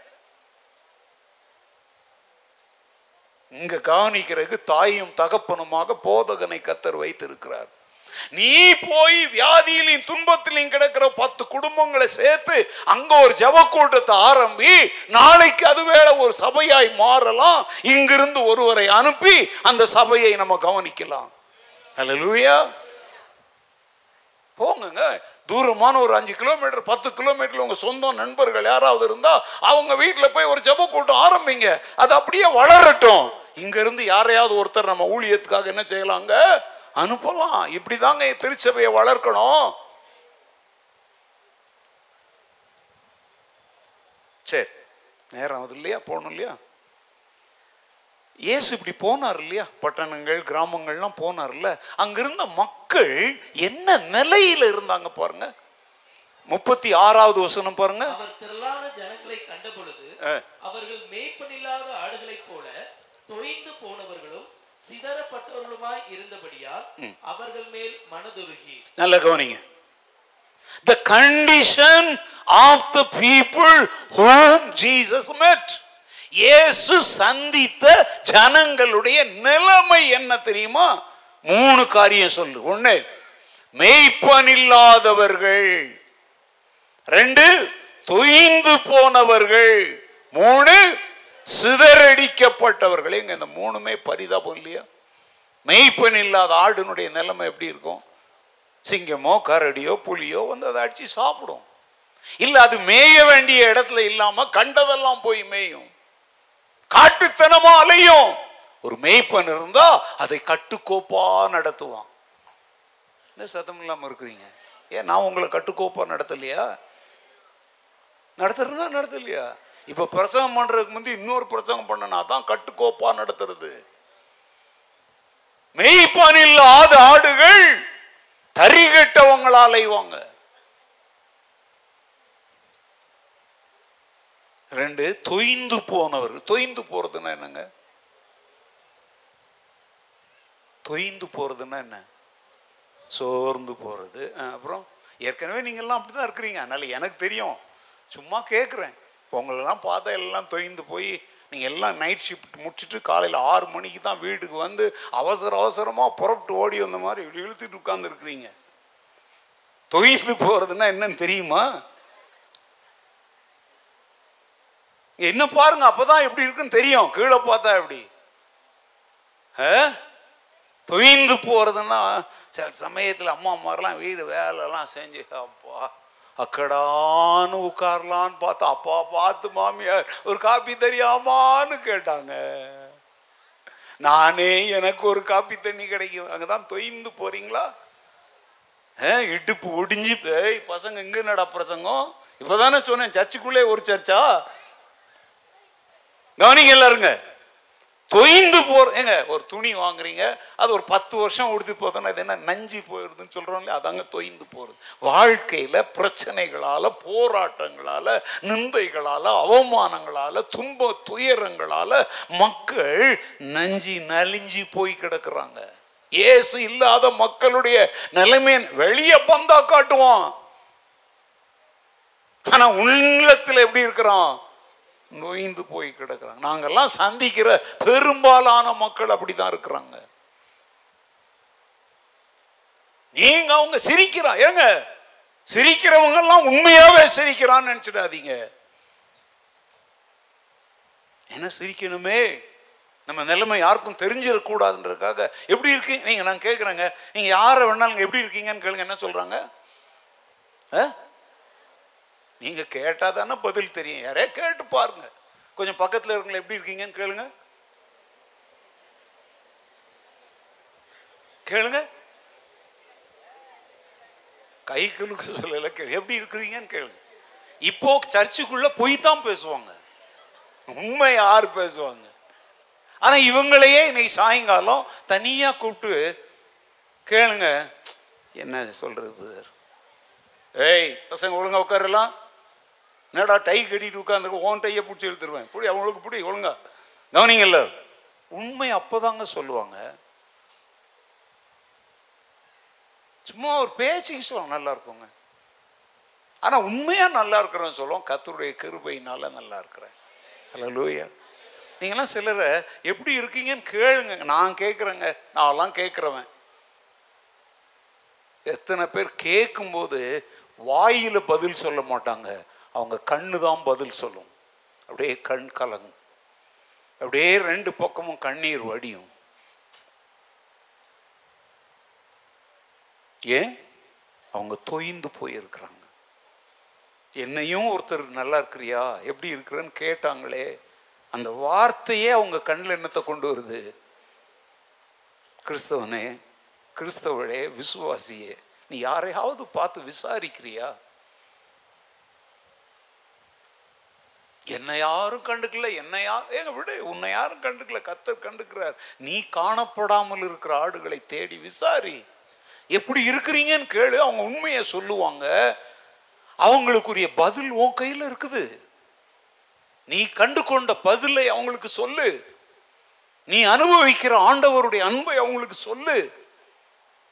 இங்க கவனிக்கிறதுக்கு தாயும் தகப்பனுமாக போதகனை கத்தர் வைத்திருக்கிறார். நீ போய் வியாதியிலையும் துன்பத்திலையும் கிடக்கிற பத்து குடும்பங்களை சேர்த்து அங்க ஒரு ஜப கூட்டத்தை ஆரம்பி நாளைக்கு அது ஒரு சபையாய் மாறலாம். இங்கிருந்து ஒருவரை அனுப்பி அந்த சபையை நம்ம கவனிக்கலாம். அல்லேலூயா போங்க தூரமான ஒரு அஞ்சு கிலோமீட்டர் பத்து கிலோமீட்டர் உங்க சொந்த நண்பர்கள் யாராவது இருந்தா அவங்க வீட்டில் போய் ஒரு ஜப கூட்டம் ஆரம்பிங்க. அது அப்படியே வளரட்டும். இங்க இருந்து யாரையாவது ஒருத்தர் நம்ம ஊழியத்துக்காக என்ன செய்யலாங்க? அனுப்பலாம். இப்படிதாங்க திருச்சபையை வளர்க்கணும். சரி நேரம் ஆகுது இல்லையா? போகணும் இல்லையா? இயேசு இப்படி போனார் இல்லையா? பட்டணங்கள் கிராமங்கள்லாம் போனார்ல. அங்கிருந்த மக்கள் என்ன நிலையில இருந்தாங்க பாருங்க. முப்பத்தி ஆறாவது வசனம் பாருங்க. அவர் திரளான ஜனங்களை. அவர்கள் மேய்ப்பனில்லாத தொய்ந்து போனவர்களும் சிதறப்பட்டவர்களுமாய் இருந்தபடியால் அவர்கள் மேல் மனதுருகி. நல்ல கவனிங்க. The condition of the people whom Jesus met. இயேசு சந்தித்த ஜனங்களுடைய நிலைமை என்ன தெரியுமா? மூணு காரியம் சொல்லு. ஒண்ணு மெய்ப்பனில்லாதவர்கள் ரெண்டு தொய்ந்து போனவர்கள். மூணு சிதறடிக்கப்பட்டவர்கள். எங்க இந்த மூணுமே பரிதாபம் இல்லையா? மெய்ப்பன் இல்லாத ஆடுனுடைய நிலைமை எப்படி இருக்கும்? சிங்கமோ கரடியோ புலியோ வந்து அதை அடிச்சு சாப்பிடும். இல்ல அது மேய வேண்டிய இடத்துல இல்லாம கண்டதெல்லாம் போய் மேயும். காட்டுத்தனமா அலையும். ஒரு மெய்ப்பன் இருந்தா அதை கட்டுக்கோப்பா நடத்துவான். என்ன சத்தம் இல்லாம இருக்கிறீங்க? ஏன் நான் உங்களை கட்டுக்கோப்பா நடத்தலையா? நடத்துறேன்னா நடத்தலையா? இப்போ பிரசங்கம் பண்ணுறதுக்கு முந்தி இன்னொரு பிரசங்கம் பண்ணனா தான் கட்டுக்கோப்பா நடத்துறது. மெய்ப்பான் இல்லாத ஆடுகள் தறிகட்டவங்களால் அலைவாங்க. ரெண்டு தொய்ந்து போனவர்கள் தொய்ந்து போறதுன்னா என்னங்க? தொய்ந்து போறதுன்னா என்ன? சோர்ந்து போறது. அப்புறம் ஏற்கனவே நீங்கள்லாம் அப்படிதான் இருக்கிறீங்க. அதனால எனக்கு தெரியும். சும்மா கேட்குறேன் உங்களெல்லாம் பார்த்தா எல்லாம் தொய்ந்து போய் நீங்கள் எல்லாம் நைட் ஷிஃப்ட் முடிச்சுட்டு காலையில் ஆறு மணிக்கு தான் வீட்டுக்கு வந்து அவசர அவசரமாக புறப்பட்டு ஓடி வந்த மாதிரி இப்படி இழுத்துட்டு உட்காந்துருக்குறீங்க தொய்ந்து போகிறதுன்னா என்னன்னு தெரியுமா? என்ன பாருங்க அப்பதான் எப்படி இருக்குன்னு தெரியும். கீழே பார்த்தா எப்படி? ஆ? தொய்ந்து போறதுன்னா சில சமயத்தில் அம்மா மாதிரிலாம் வீடு வேலைலாம் செஞ்சு அப்பா. அக்கடான்னு உட்காரலான்னு பார்த்தா அப்பா பார்த்து மாமியார் ஒரு காப்பி தெரியாமான்னு கேட்டாங்க. நானே எனக்கு ஒரு காப்பி தண்ணி கிடைக்கும். அங்கதான் தொய்ந்து போறீங்களா? ஆ, இடுப்பு ஒடிஞ்சு ஏய் பசங்க எங்க நட பிரசங்கம்? இப்பதானே சொன்னேன் சர்ச்சுக்குள்ளே ஒரு சர்ச்சா? கவனிங்க எல்லாருங்க தொய்ந்து போற ஏங்க ஒரு துணி வாங்குறீங்க அது ஒரு பத்து வருஷம் உடுத்தி போதுன்னா அது என்ன நஞ்சு போயிடுதுன்னு சொல்றோம் இல்லையா? அதாங்க தொய்ந்து போறது. வாழ்க்கையில பிரச்சனைகளால போராட்டங்களால நிந்தைகளால அவமானங்களால துன்ப துயரங்களால மக்கள் நஞ்சி நலிஞ்சி போய் கிடக்குறாங்க. ஏசு இல்லாத மக்களுடைய நிலைமை வெளியே பந்தா காட்டுவான். ஆனா உள்ளத்துல எப்படி இருக்கிறான்? நொய்ந்து போய் கிடக்குறாங்க. நாங்கெல்லாம் சந்திக்கிற பெரும்பாலான மக்கள் அப்படிதான் இருக்கிறாங்க. நீங்க அவங்க சிரிக்கிறா ஏங்க சிரிக்கிறவங்க எல்லாம் உண்மையாவே சிரிக்கிறான்னு நினைச்சிடாதீங்க. என்ன சிரிக்கணுமே? நம்ம நிலைமை யாருக்கும் தெரிஞ்சிடக்கூடாதுன்றதுக்காக எப்படி இருக்கு நீங்க நான் கேட்குறேங்க நீங்க யாரை வேணாலும் எப்படி இருக்கீங்கன்னு கேளுங்க என்ன சொல்றாங்க? ஆ? நீங்கள் கேட்டால் தானே பதில் தெரியும். யாரே கேட்டு பாருங்க. கொஞ்சம் பக்கத்தில் இருக்கவங்களை எப்படி இருக்கீங்கன்னு கேளுங்க. கேளுங்க. கை குலுக்க சொல்லல கேளு. எப்படி இருக்கிறீங்கன்னு கேளுங்க. இப்போ சர்ச்சுக்குள்ள போய் தான் பேசுவாங்க. உண்மை யார் பேசுவாங்க? ஆனா இவங்களையே இன்னைக்கு சாயங்காலம் தனியா கூப்பிட்டு கேளுங்க. என்ன சொல்றது ஏய் பசங்க ஒழுங்கா உட்காரலாம் என்னடா டை கட்டிட்டு உட்காந்துருக்கு ஓன் டையை பிடிச்சி எழுத்துருவேன் புடி அவங்களுக்கு பிடி ஒழுங்கா. கவனிங்கல்ல? உண்மை அப்போதாங்க சொல்லுவாங்க. சும்மா ஒரு பேச்சுக்கு சொல்லுவாங்க நல்லா இருக்குங்க. ஆனால் உண்மையாக நல்லா இருக்கிறேன்னு சொல்லுவோம் கத்தருடைய கிருபையினால நல்லா இருக்கிறேன். ஹலோ லூயா நீங்களாம் சிலரை எப்படி இருக்கீங்கன்னு கேளுங்க. நான் கேட்குறேங்க. நான்லாம் கேட்குறவன். எத்தனை பேர் கேட்கும்போது வாயில பதில் சொல்ல மாட்டாங்க. அவங்க கண்ணு தான் பதில் சொல்லும். அப்படியே கண் கலங்கும். அப்படியே ரெண்டு பக்கமும் கண்ணீர் வடியும். ஏன்? அவங்க தொய்ந்து போயிருக்கிறாங்க. என்னையும் ஒருத்தர் நல்லா இருக்கிறியா? எப்படி இருக்கிறன்னு கேட்டாங்களே. அந்த வார்த்தையே அவங்க கண்ணில் என்னத்தை கொண்டு வருது? கிறிஸ்தவனே கிறிஸ்தவளே விசுவாசியே நீ யாரையாவது பார்த்து விசாரிக்கிறியா? என்னை யாரும் கண்டுக்கல என்னை யார் ஏங்க விடு உன்னை யாரும் கண்டுக்கல கத்தர் கண்டுக்கிறார். நீ காணப்படாமல் இருக்கிற ஆடுகளை தேடி விசாரி. எப்படி இருக்கிறீங்கன்னு கேளு அவங்க உண்மையை சொல்லுவாங்க. அவங்களுக்குரிய பதில் உன் கையில் இருக்குது. நீ கண்டு கொண்ட பதிலை அவங்களுக்கு சொல்லு. நீ அனுபவிக்கிற ஆண்டவருடைய அன்பை அவங்களுக்கு சொல்லு.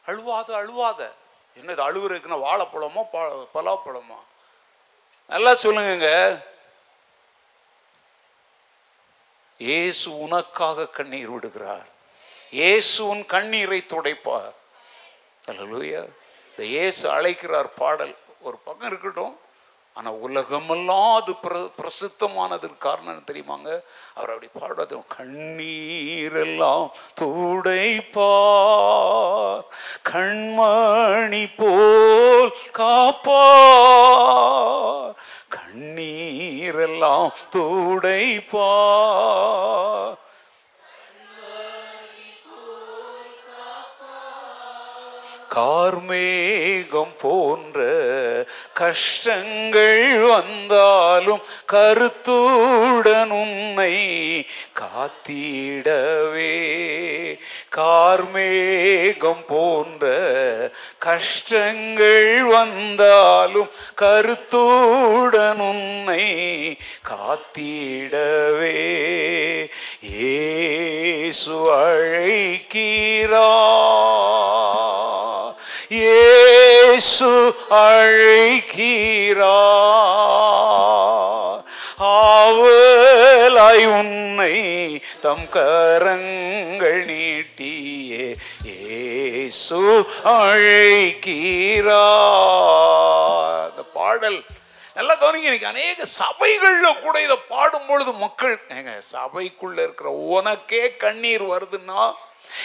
அழுவாத அழுவாத. என்னது அழுவுறதுக்குன்னா வாழைப்பழமோ ப- பலாப்பழமா? நல்லா சொல்லுங்கங்க. இயேசு உனக்காக கண்ணீர் விடுகிறார். இயேசு உன் கண்ணீரை துடைப்பார். அல்லேலூயா இந்த இயேசு அழைக்கிறார் பாடல் ஒரு பக்கம் இருக்கட்டும். ஆனால் உலகமெல்லாம் அது பிர பிரசித்தமானதுக்கு காரணம் என்ன தெரியுமாங்க? அவர் அப்படி பாடுறது கண்ணீரெல்லாம் துடைப்பார். கண்மணி போல் காப்பார். கண்ணீரெல்லாம் துடைப்பார் கார்மேகம் போன்ற கஷ்டங்கள் வந்தாலும் கருத்துடன் உன்னை காத்திடவே. கார்மேகம் போன்ற கஷ்டங்கள் வந்தாலும் கருத்துடன் உன்னை காத்திடவே. ஏசு அழைக்கிறா இயேசு அழைக்கிறார். ஆவலாய் உன்னை தம் கரங்கள் நீட்டியே இயேசு அழைக்கிறார். இந்த பாடல் நல்லா கவனிங்க இன்னைக்கு அநேக சபைகளில் கூட இதை பாடும் பொழுது மக்கள் எங்க சபைக்குள்ள இருக்கிற உனக்கே கண்ணீர் வருதுன்னா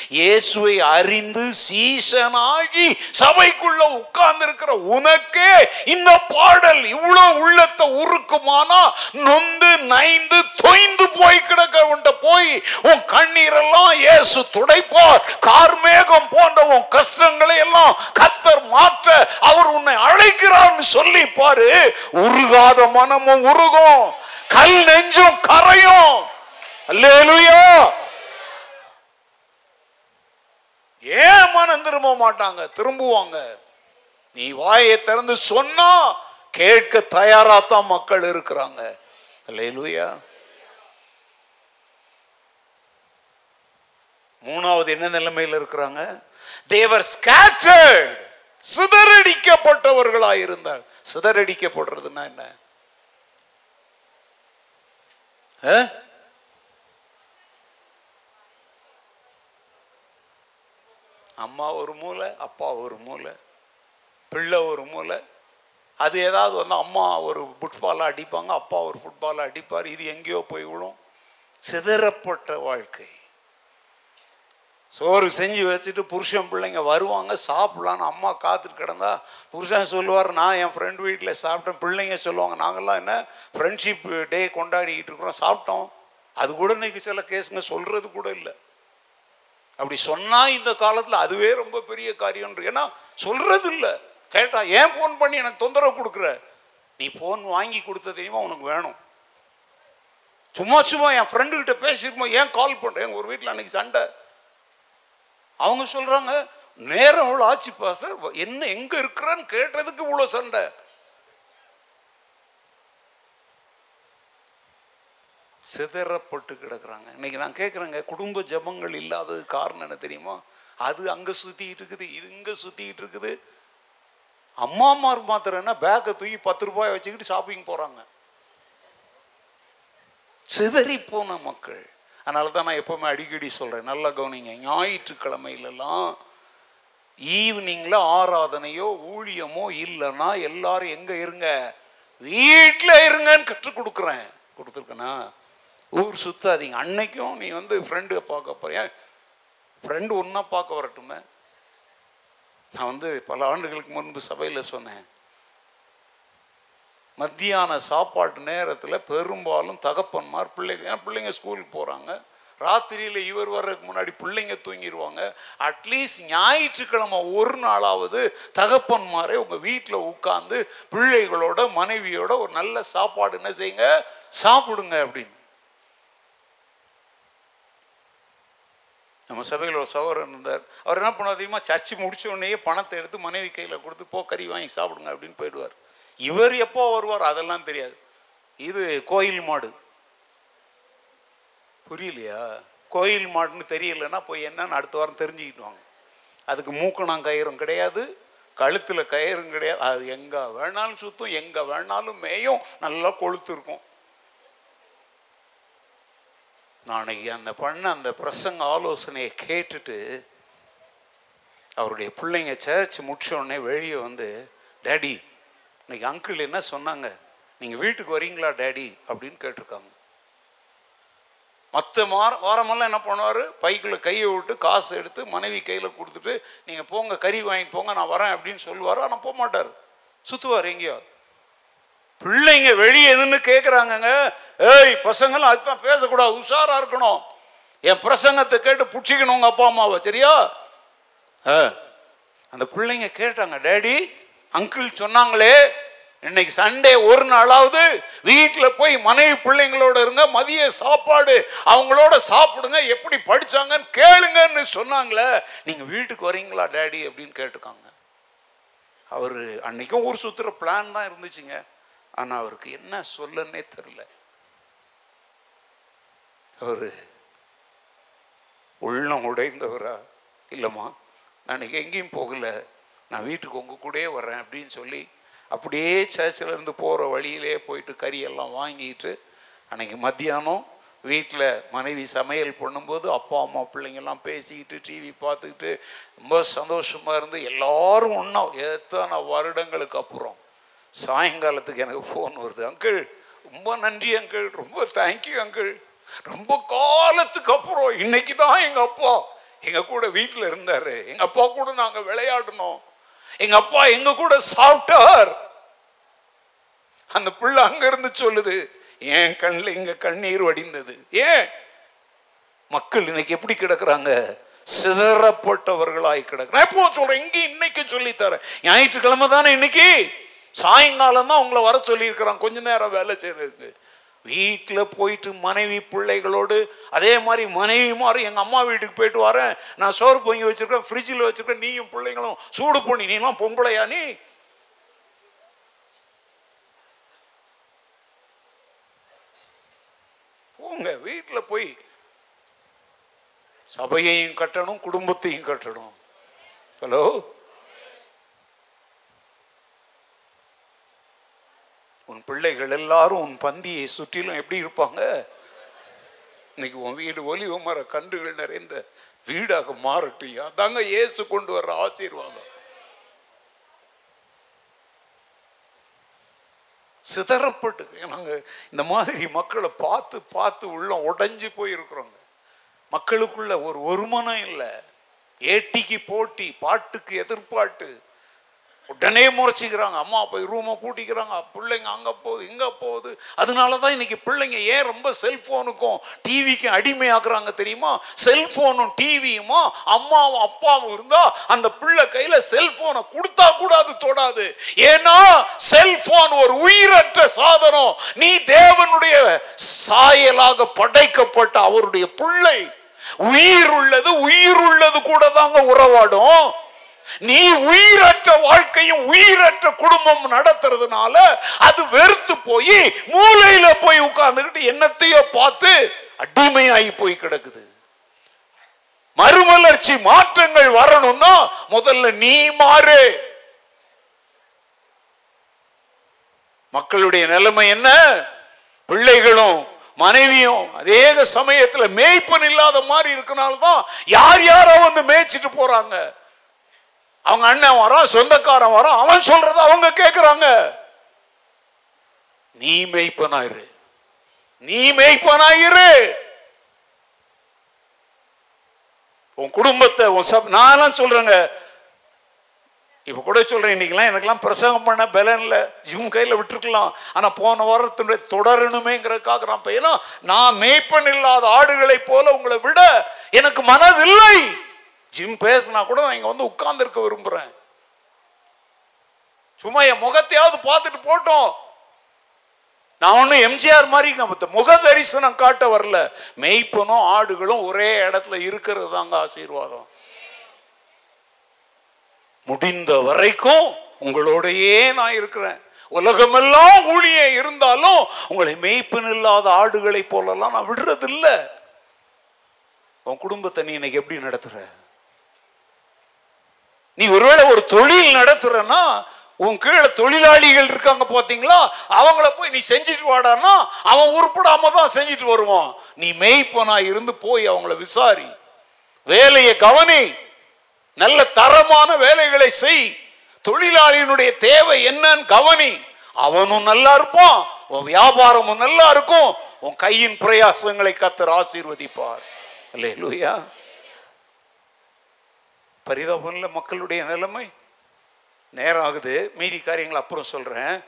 இயேசுவை அறிந்து சீசனாகி சபைக்குள்ள உட்கார்ந்து இருக்கிற உனக்கே இந்த பாடல் இவ்வளவு உள்ளத்தை உருக்குமானா? நொந்து நைந்து தொய்ந்து போய் கிடக்க போய் உன் கண்ணீரெல்லாம் இயேசு துடைப்பார். கார்மேகம் போன்ற உன் கஷ்டங்களை எல்லாம் கத்தர் மாற்ற அவர் உன்னை அழைக்கிறார்னு சொல்லி பாரு. உருகாத மனமும் உருகும். கல் நெஞ்சும் கரையும். அல்லேலுயா! ஏன் மனம் திரும்ப மாட்டாங்க? திரும்புவாங்க. நீ வாயை திறந்து சொன்னா கேட்க தயாராத்தான் மக்கள் இருக்கிறாங்க. அல்லேலூயா. மூணாவது என்ன நிலைமையில் இருக்கிறாங்க? தேவர் ஸ்கேட்டர்ட் சிதறடிக்கப்பட்டவர்களாய் இருந்தார். சிதறடிக்கப்படுறதுன்னா என்ன? அம்மா ஒரு மூலை அப்பா ஒரு மூலை பிள்ளை ஒரு மூலை அது ஏதாவது வந்து அம்மா ஒரு ஃபுட்பாலை அடிப்பாங்க அப்பா ஒரு ஃபுட்பாலை அடிப்பார் இது எங்கேயோ போய் விழும். சிதறப்பட்ட வாழ்க்கை. சோறு செஞ்சு வச்சுட்டு புருஷன் பிள்ளைங்க வருவாங்க சாப்பிடலான்னு அம்மா காத்துட்டு கிடந்தா புருஷன் சொல்லுவார் நான் என் ஃப்ரெண்ட் வீட்டில் சாப்பிட்டேன். பிள்ளைங்க சொல்லுவாங்க நாங்கள்லாம் என்ன ஃப்ரெண்ட்ஷிப் டே கொண்டாடிக்கிட்டு இருக்கிறோம் சாப்பிட்டோம். அது கூட இன்னைக்கு சில கேஸுங்க சொல்கிறது கூட இல்லை. அப்படி சொன்னால் இந்த காலத்தில் அதுவே ரொம்ப பெரிய காரியம் ஏன்னா சொல்கிறது இல்லை கேட்டால் ஏன் ஃபோன் பண்ணி எனக்கு தொந்தரவு கொடுக்குற? நீ ஃபோன் வாங்கி கொடுத்த தெரியுமா உனக்கு வேணும். சும்மா சும்மா என் ஃப்ரெண்டுக்கிட்ட பேசியிருக்குமா ஏன் கால் பண்றேன் ஒரு வீட்டில் அன்றைக்கி சண்டை. அவங்க சொல்கிறாங்க நேரம் இவ்வளோ ஆச்சு பாஸ்டர் என்ன எங்கே இருக்கிறான்னு கேட்டதுக்கு இவ்வளோ சண்டை. சிதறப்பட்டு கிடக்குறாங்க. இன்னைக்கு நான் கேட்குறேங்க குடும்ப ஜபங்கள் இல்லாதது காரணம் என்ன தெரியுமா? அது அங்கே சுற்றிக்கிட்டு இருக்குது இது இங்கே சுற்றிக்கிட்டு இருக்குது. அம்மாமார் அம்மார் மாத்திரம் என்ன பேக்கை தூக்கி பத்து ரூபாய் வச்சுக்கிட்டு ஷாப்பிங் போகிறாங்க சிதறி போன மக்கள். அதனால தான் நான் எப்போவுமே அடிக்கடி சொல்கிறேன் நல்லா கவனிங்க ஞாயிற்றுக்கிழமையிலலாம் ஈவினிங்கில் ஆராதனையோ ஊழியமோ இல்லைன்னா எல்லாரும் எங்கே இருங்க? வீட்டில் இருங்கன்னு கற்றுக் கொடுக்குறேன். கொடுத்துருக்கேனா? ஊர் சுத்தாதீங்க. அன்னைக்கும் நீ வந்து ஃப்ரெண்டு பார்க்க போறியா ஃப்ரெண்டு ஒன்றா பார்க்க வரட்டுமே? நான் வந்து பல ஆண்டுகளுக்கு முன்பு சபையில் சொன்னேன். மத்தியான சாப்பாட்டு நேரத்தில் பெரும்பாலும் தகப்பன்மார் பிள்ளைங்க ஏன் பிள்ளைங்க ஸ்கூலுக்கு போகிறாங்க ராத்திரியில் இவர் வர்றதுக்கு முன்னாடி பிள்ளைங்க தூங்கிடுவாங்க அட்லீஸ்ட் ஞாயிற்றுக்கிழமை ஒரு நாளாவது தகப்பன்மாரே உங்கள் வீட்டில் உட்காந்து பிள்ளைகளோட மனைவியோட ஒரு நல்ல சாப்பாடு என்ன செய்யுங்க? சாப்பிடுங்க அப்படின்னு. நம்ம சபையில் ஒரு சகோதரன் இருந்தார். அவர் என்ன பண்ண அதிகமாக சர்ச்சு முடிச்ச உடனேயே பணத்தை எடுத்து மனைவி கையில் கொடுத்து போ கறி வாங்கி சாப்பிடுங்க அப்படின்னு போயிடுவார். இவர் எப்போ வருவார் அதெல்லாம் தெரியாது. இது கோயில் மாடு. புரியலையா? கோயில் மாடுன்னு தெரியலன்னா போய் என்னன்னு அடுத்த வாரம் தெரிஞ்சுக்கிட்டுவாங்க அதுக்கு மூக்கணாம் கயிறும் கிடையாது கழுத்தில் கயிறும் கிடையாது. அது எங்கே வேணாலும் சுத்தும் எங்கே வேணாலும் மேயும் நல்லா கொளுத்து இருக்கும். நாளைக்கு அந்த பண்ண அந்த பிரசங்க ஆலோசனையை கேட்டுட்டு அவருடைய பிள்ளைங்க சர்ச் முடிச்ச உடனே வெளியே வந்து டேடி இன்னைக்கு அங்கிள் என்ன சொன்னாங்க? நீங்கள் வீட்டுக்கு வரீங்களா டேடி அப்படின்னு கேட்டிருக்காங்க. மற்ற வார வாரமெல்லாம் என்ன பண்ணுவார்? பைக்கில் கையை விட்டு காசு எடுத்து மனைவி கையில் கொடுத்துட்டு நீங்கள் போங்க கறி வாங்கிட்டு போங்க நான் வரேன் அப்படின்னு சொல்லுவார். ஆனால் போக மாட்டார் சுற்றுவார் எங்கேயோ பிள்ளைங்க வெளியே எதுன்னு கேட்குறாங்கங்க ஏய் பசங்களும் அதுதான் பேசக்கூடாது உஷாரா இருக்கணும். என் பிரசங்கத்தை கேட்டு பிடிச்சிக்கணும் உங்க அப்பா அம்மாவை சரியா? ஆ. அந்த பிள்ளைங்க கேட்டாங்க டேடி அங்கிள் சொன்னாங்களே இன்னைக்கு சண்டே ஒரு நாளாவது வீட்டில் போய் மனைவி பிள்ளைங்களோட இருங்க மதிய சாப்பாடு அவங்களோட சாப்பிடுங்க எப்படி படிச்சாங்கன்னு கேளுங்கன்னு சொன்னாங்களே. நீங்க வீட்டுக்கு வரீங்களா டேடி? அப்படின்னு கேட்டுக்காங்க. அவர் அன்னைக்கும் ஊர் சுத்துற பிளான் தான் இருந்துச்சுங்க. ஆனால் அவருக்கு என்ன சொல்லன்னே தெரில அவர் உள்ளம் உடைந்தவரா? இல்லைம்மா. நான் எங்கேயும் போகலை. நான் வீட்டுக்கு உங்கள் கூடயே வரேன் அப்படின்னு சொல்லி அப்படியே சர்ச்சில் இருந்து போகிற வழியிலே போயிட்டு கறியெல்லாம் வாங்கிட்டு அன்னைக்கு மத்தியானம் வீட்டில் மனைவி சமையல் பண்ணும்போது அப்பா அம்மா பிள்ளைங்கெல்லாம் பேசிக்கிட்டு டிவி பார்த்துக்கிட்டு ரொம்ப சந்தோஷமாக இருந்து எல்லாரும் ஒன்றா எத்தனை வருடங்களுக்கு அப்புறம் சாயங்காலத்துக்கு எனக்கு ஃபோன் வருது. அங்கிள் ரொம்ப நன்றி அங்கிள் ரொம்ப தேங்க்யூ அங்கிள் ரொம்ப காலத்துக்கு அப்புறம் இன்னைக்கு தான் எங்க அப்பா எங்க கூட வீட்டில் இருந்தாரு. எங்க அப்பா கூட நாங்க விளையாடணும் எங்க அப்பா எங்க கூட சாப்பிட்டார். அந்த பிள்ளை அங்க இருந்து சொல்லுது ஏன் கண்ணில் இங்க கண்ணீர் வடிந்தது. ஏன்? மக்கள் இன்னைக்கு எப்படி கிடக்குறாங்க? சிதறப்பட்டவர்களாய் கிடக்குறேன் எப்போ சொல்கிறேன் இங்கே இன்னைக்கு சொல்லித்தரேன் ஞாயிற்றுக்கிழமை தானே இன்னைக்கு? சாயங்காலம் தான் உங்களை வர சொல்லியிருக்கிறான். கொஞ்ச நேரம் வேலை செய்யறதுக்கு. வீட்டில் போயிட்டு மனைவி பிள்ளைகளோடு அதே மாதிரி மனைவி மாதிரி எங்கள் அம்மா வீட்டுக்கு போயிட்டு வரேன். நான் சோறு பொங்கி வச்சுருக்கேன் ஃப்ரிட்ஜில் வச்சுருக்கேன் நீயும் பிள்ளைங்களும் சூடு பண்ணி நீலாம் பொம்பளையா நீ? போங்க வீட்டில் போய் சபையையும் கட்டணும் குடும்பத்தையும் கட்டணும். ஹலோ உன் பிள்ளைகள் எல்லாரும் உன் பந்தியை சுற்றிலும் எப்படி இருப்பாங்க? இன்னைக்கு உன் வீடு ஒலிவ மர கன்றுகள் நிறைந்த வீடாக மாறட்டும். அதாங்க இயேசு கொண்டு வர்ற ஆசீர்வாதம். சிதறப்பட்டு நாங்க இந்த மாதிரி மக்களை பார்த்து பார்த்து உள்ள உடைஞ்சு போயிருக்கிறோங்க. மக்களுக்குள்ள ஒரு ஒருமனம் இல்லை. ஏட்டிக்கு போட்டி பாட்டுக்கு எதிர்பாட்டு உடனே முறைச்சிக்கிறாங்க. அம்மா போய் ரூமை கூட்டிக்கிறாங்க. பிள்ளைங்க அங்கே போகுது இங்கே போகுது. அதனால தான் இன்னைக்கு பிள்ளைங்க ஏன் ரொம்ப செல்ஃபோனுக்கும் டிவிக்கும் அடிமையாக்குறாங்க தெரியுமா? செல்ஃபோனும் டிவியுமா அம்மாவும் அப்பாவும் இருந்தா அந்த பிள்ளை கையில் செல்ஃபோனை கொடுத்தா கூட அது தொடாது. ஏன்னா செல்ஃபோன் ஒரு உயிரற்ற சாதனம். நீ தேவனுடைய சாயலாக படைக்கப்பட்ட அவருடைய பிள்ளை. உயிர் உள்ளது உயிர் உள்ளது கூட தாங்க உறவாடும். நீ உயிரற்ற வாழ்க்கையும் உயிரற்ற குடும்பம் நடத்துறதுனால அது வெறுத்து போய் மூலையில போய் உட்கார்ந்துக்கிட்டு என்னத்தையோ பார்த்து அடிமையாகி போய் கிடக்குது. மறுமலர்ச்சி மாற்றங்கள் வரணும்னா முதல்ல நீ மாறு. மக்களுடைய நிலைமை என்ன? பிள்ளைகளும் மனைவியும் அதே சமயத்துல மேய்ப்பன் இல்லாத மாதிரி இருக்கனால்தான் யார் யாரோ வந்து மேய்ச்சிட்டு போறாங்க. அவங்க அண்ணன் வரான் சொந்தக்காரன் வரான் அவன் சொல்றத அவங்க கேட்கிறாங்க நீ மெய்ப்பனாயிரு நீ மெய்ப்பனாயிரு உன் குடும்பத்தை உன் சப் நான் சொல்றேங்க. இப்ப கூட சொல்றேன் இன்னைக்கெல்லாம் எனக்கெல்லாம் பிரசங்கம் பண்ண பலன் இல்லை. ஜிம் கையில் விட்டுருக்கலாம். ஆனா போன வாரத்தினுடைய தொடரணுமேங்கிறதுக்காக நான் போய் ஏன்னா நான் மேய்ப்பன் இல்லாத ஆடுகளை போல உங்களை விட எனக்கு மனதில்லை. ஜிம் பேசினா கூட நான் இங்கே வந்து உட்கார்ந்துருக்க விரும்புகிறேன் சும்மா என் முகத்தையாவது பார்த்துட்டு போட்டோம். நான் ஒன்றும் எம்ஜிஆர் மாதிரி முக தரிசனம் காட்ட வரல. மெய்ப்பனும் ஆடுகளும் ஒரே இடத்துல இருக்கிறது தாங்க ஆசீர்வாதம். முடிந்த வரைக்கும் உங்களோடையே நான் இருக்கிறேன். உலகமெல்லாம் ஊழிய இருந்தாலும் உங்களை மெய்ப்பன் இல்லாத ஆடுகளை போலலாம் நான் விடுறதில்லை. உன் குடும்பத்தை நீ இன்னைக்கு எப்படி நடத்துகிறேன் நீ ஒருவேளை ஒரு தொழில் நடத்துறன்னா உன் கீழே தொழிலாளிகள் இருக்காங்க பார்த்தீங்களா அவங்கள போய் நீ செஞ்சுட்டு வாடான்னா அவன் உருப்படாம தான் செஞ்சுட்டு வருவான். நீ மெய்ப்பனா இருந்து போய் அவங்கள விசாரி. வேலையை கவனி. நல்ல தரமான வேலைகளை செய். தொழிலாளியினுடைய தேவை என்னன்னு கவனி. அவனும் நல்லா இருப்பான் உன் வியாபாரமும் நல்லா இருக்கும் உன் கையின் பிரயாசங்களை கத்தர் ஆசீர்வதிப்பார். இல்லையா பரிதாபம் இல்லை மக்களுடைய நிலைமை? நேரம் ஆகுது. மீதி காரியங்கள் அப்புறம் சொல்கிறேன்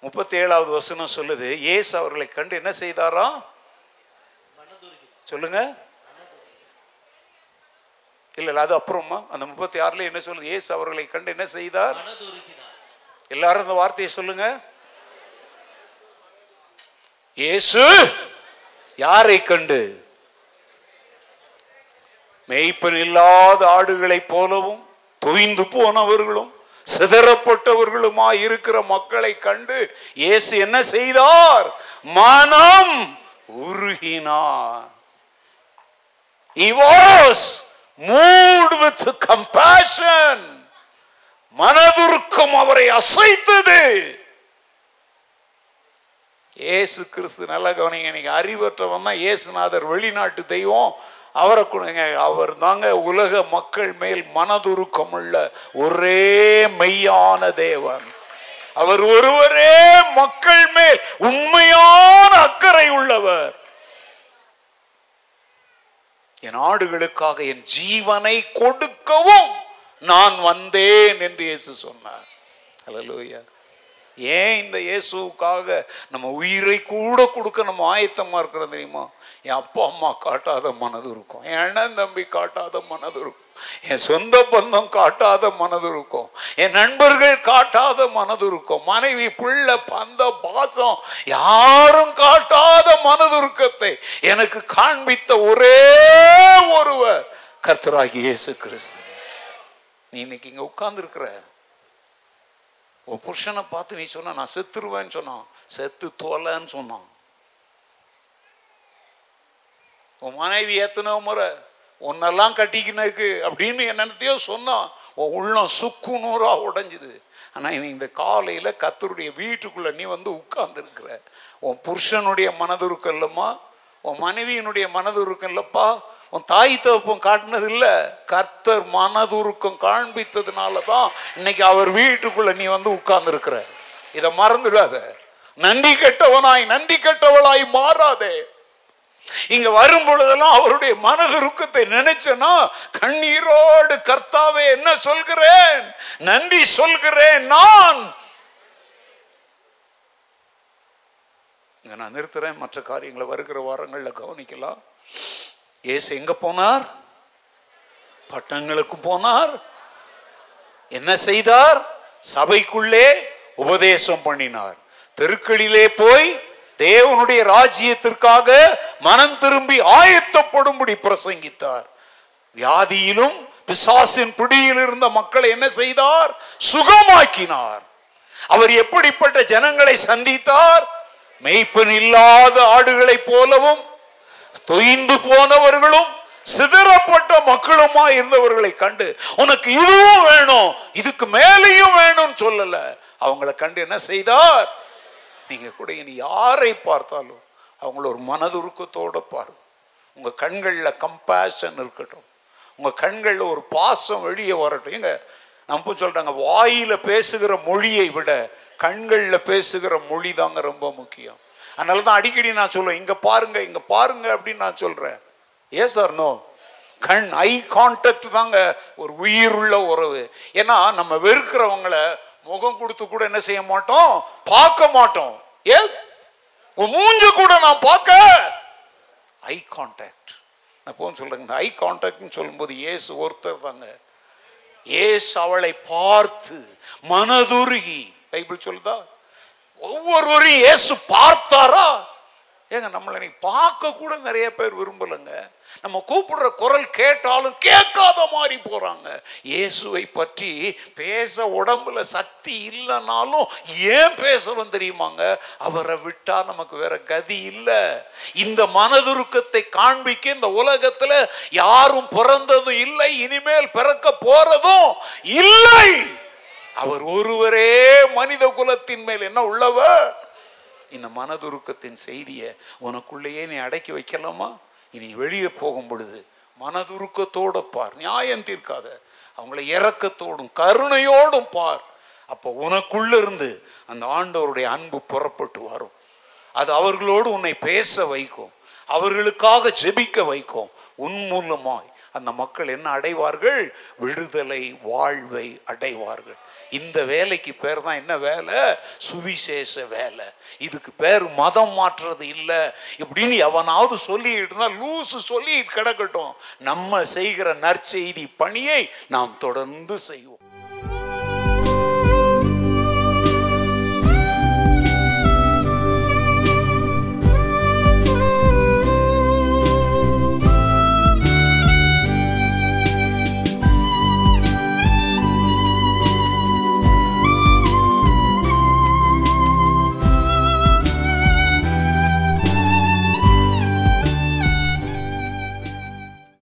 முப்பத்தி ஏழாவது வசனம் சொல்லுது ஏசு அவர்களை கண்டு என்ன செய்தாரா? சொல்லுங்க. இல்லை இல்லை அது அப்புறமா. அந்த முப்பத்தி ஆறுல என்ன சொல்லுது? ஏசு அவர்களை கண்டு என்ன செய்தார்? எல்லாரும் அந்த வார்த்தையை சொல்லுங்க. ஏசு யாரை கண்டு? மேய்ப்பன் இல்லாத ஆடுகளைப் போலவும் தொய்ந்து போனவர்களும் சிதறப்பட்டவர்களுமாய் இருக்கிற மக்களை கண்டு இயேசு என்ன செய்தார்? மனம் உருகினார். He was moved with compassion. மனதுருக்கம் அவரை அசைத்தது. இயேசு கிறிஸ்து நல்ல கவனிங்க நீங்க அறிவற்றவன் தான் இயேசுநாதர் வெளிநாட்டு தெய்வம். அவரை கொடுங்க. அவர் தாங்க உலக மக்கள் மேல் மனதுருக்கம் உள்ள ஒரே மெய்யான தேவன். அவர் ஒருவரே மக்கள் மேல் உண்மையான அக்கறை உள்ளவர். என் ஆடுகளுக்காக என் ஜீவனை கொடுக்கவும் நான் வந்தேன் என்று இயேசு சொன்னார். ஹalleluya ஏன் இந்த இயேசுவுக்காக நம்ம உயிரை கூட கொடுக்க நம்ம ஆயத்தமாக இருக்கிறோம் தெரியுமா? என் அப்பா அம்மா காட்டாத மனது இருக்கும். என் அண்ணன் தம்பி காட்டாத மனது இருக்கும். என் சொந்த பந்தம் காட்டாத மனது இருக்கும். என் நண்பர்கள் காட்டாத மனது இருக்கும். மனைவி பிள்ளை பந்த பாசம் யாரும் காட்டாத மனதுருக்கத்தை எனக்கு காண்பித்த ஒரே ஒருவர் கர்த்தராகி இயேசு கிறிஸ்து. நீ இன்னைக்கு இங்க உட்கார்ந்து இருக்கிற உன் புருஷனை பார்த்து நீ சொன்ன நான் செத்துருவேன்னு சொன்னான். செத்து தோலைன்னு சொன்னான். உன் மனைவி எத்தனை முறை உன்னெல்லாம் கட்டிக்கினக்கு அப்படின்னு என்னத்தையோ சொன்னான் உன் உள்ளம் சுக்கு நூறா உடைஞ்சுது. ஆனால் நீ இந்த காலையில் கத்தருடைய வீட்டுக்குள்ள நீ வந்து உட்கார்ந்துருக்குற. உன் புருஷனுடைய மனதுருக்கம் இல்லம்மா உன் மனைவியினுடைய மனதுருக்கம் இல்லப்பா உன் தாய் தகப்பம் காட்டினது இல்லை கர்த்தர் மனதுருக்கம் காண்பித்ததுனால தான் இன்னைக்கு அவர் வீட்டுக்குள்ள நீ வந்து உட்கார்ந்துருக்கிற. இதை மறந்துடாத. நன்றி கெட்டவனாய் நன்றி கெட்டவளாய் மாறாதே. இங்க வரும் பொழுதெல்லாம் அவருடைய மனதுருக்கத்தை நினைச்சனா கண்ணீரோடு கர்த்தாவே என்ன சொல்கிறேன்? நன்றி சொல்கிறேன் நான். நான் நிறுத்துறேன். மற்ற காரியங்களை வருகிற வாரங்களில் கவனிக்கலாம். இயேசு எங்க போனார்? பட்டணங்களுக்கு போனார். என்ன செய்தார்? சபைக்குள்ளே உபதேசம் பண்ணினார். தெருக்களிலே போய் தேவனுடைய ராஜ்யத்திற்காக மனம் திரும்பி ஆயத்தப்படும்படி பிரசங்கித்தார். வியாதியிலும் பிசாசின் பிடியில் இருந்த மக்களை என்ன செய்தார்? சுகமாக்கினார். அவர் எப்படிப்பட்ட ஜனங்களை சந்தித்தார்? மெய்ப்பன் இல்லாத ஆடுகளைப் போலவும் தொய்ந்து போனவர்களும் சிதறப்பட்ட மக்களுமா இருந்தவர்களை கண்டு உனக்கு இதுவும் வேணும் இதுக்கு மேலேயும் வேணும்னு சொல்லல. அவங்கள கண்டு என்ன செய்தார்? நீங்க கூட இனி யாரை பார்த்தாலும் அவங்கள ஒரு மனதுருக்கத்தோட பாரு. உங்க கண்கள்ல கம்பேஷன் இருக்கட்டும். உங்க கண்கள்ல ஒரு பாசம் வெளியே வரட்டும். எங்க நம்ம சொல்றாங்க வாயில பேசுகிற மொழியை விட கண்கள்ல பேசுகிற மொழி தாங்க ரொம்ப முக்கியம். அதனால தான் அடிக்கடி நான் சொல்லுவேன் இங்கே பாருங்க இங்கே பாருங்க அப்படின்னு நான் சொல்கிறேன் ஏ சார் நோ? கண் ஐ கான்டாக்ட் தாங்க ஒரு உயிருள்ள உறவு. ஏன்னா நம்ம வெறுக்கிறவங்கள முகம் கொடுத்து கூட என்ன செய்ய மாட்டோம்? பார்க்க மாட்டோம். எஸ் உன் மூஞ்ச கூட நான் பார்க்க. ஐ கான்டாக்ட் நான் போன் சொல்றேங்க ஐ கான்டாக்ட்னு சொல்லும்போது ஏசு ஒருத்தர் தாங்க. ஏசு அவளை பார்த்து மனதுருகி. பைபிள் சொல்லுதா? ஒவ்வொருவரையும் இயேசு பார்த்தாரா? ஏங்க நம்மளை நீ பார்க்க கூட நிறைய பேர் விரும்பலைங்க. நம்ம கூப்பிடுற குரல் கேட்டாலும் கேட்காத மாதிரி போறாங்க. இயேசுவை பற்றி பேச உடம்புல சக்தி இல்லைனாலும் ஏன் பேசுறோம் தெரியுமாங்க? அவரை விட்டா நமக்கு வேற கதி இல்லை. இந்த மனதுருக்கத்தை காண்பிக்க இந்த உலகத்துல யாரும் பிறந்ததும் இல்லை இனிமேல் பிறக்க போறதும் இல்லை. அவர் ஒருவரே மனித குலத்தின் மேல் என்ன உள்ளவர்? இந்த மனதுருக்கத்தின் செய்தியை உனக்குள்ளேயே நீ அடக்கி வைக்கலாமா? இனி வெளியே போகும் பொழுது மனதுருக்கத்தோட பார் நியாயம் தீர்க்காத. அவங்கள இறக்கத்தோடும் கருணையோடும் பார். அப்போ உனக்குள்ள இருந்து அந்த ஆண்டவருடைய அன்பு புறப்பட்டு வரும். அது அவர்களோடு உன்னை பேச வைக்கும். அவர்களுக்காக ஜெபிக்க வைக்கும். உன் மூலமாய் அந்த மக்கள் என்ன அடைவார்கள்? விடுதலை வாழ்வை அடைவார்கள். இந்த வேலைக்கு பேர் தான் என்ன வேலை? சுவிசேஷ வேலை. இதுக்கு பேர் மதம் மாற்றுறது இல்லை. இப்படின்னு எவனாவது சொல்லிட்டு இருந்தா லூசு சொல்லி கிடக்கட்டும். நம்ம செய்கிற நற்செய்தி பணியை நாம் தொடர்ந்து செய்வோம்.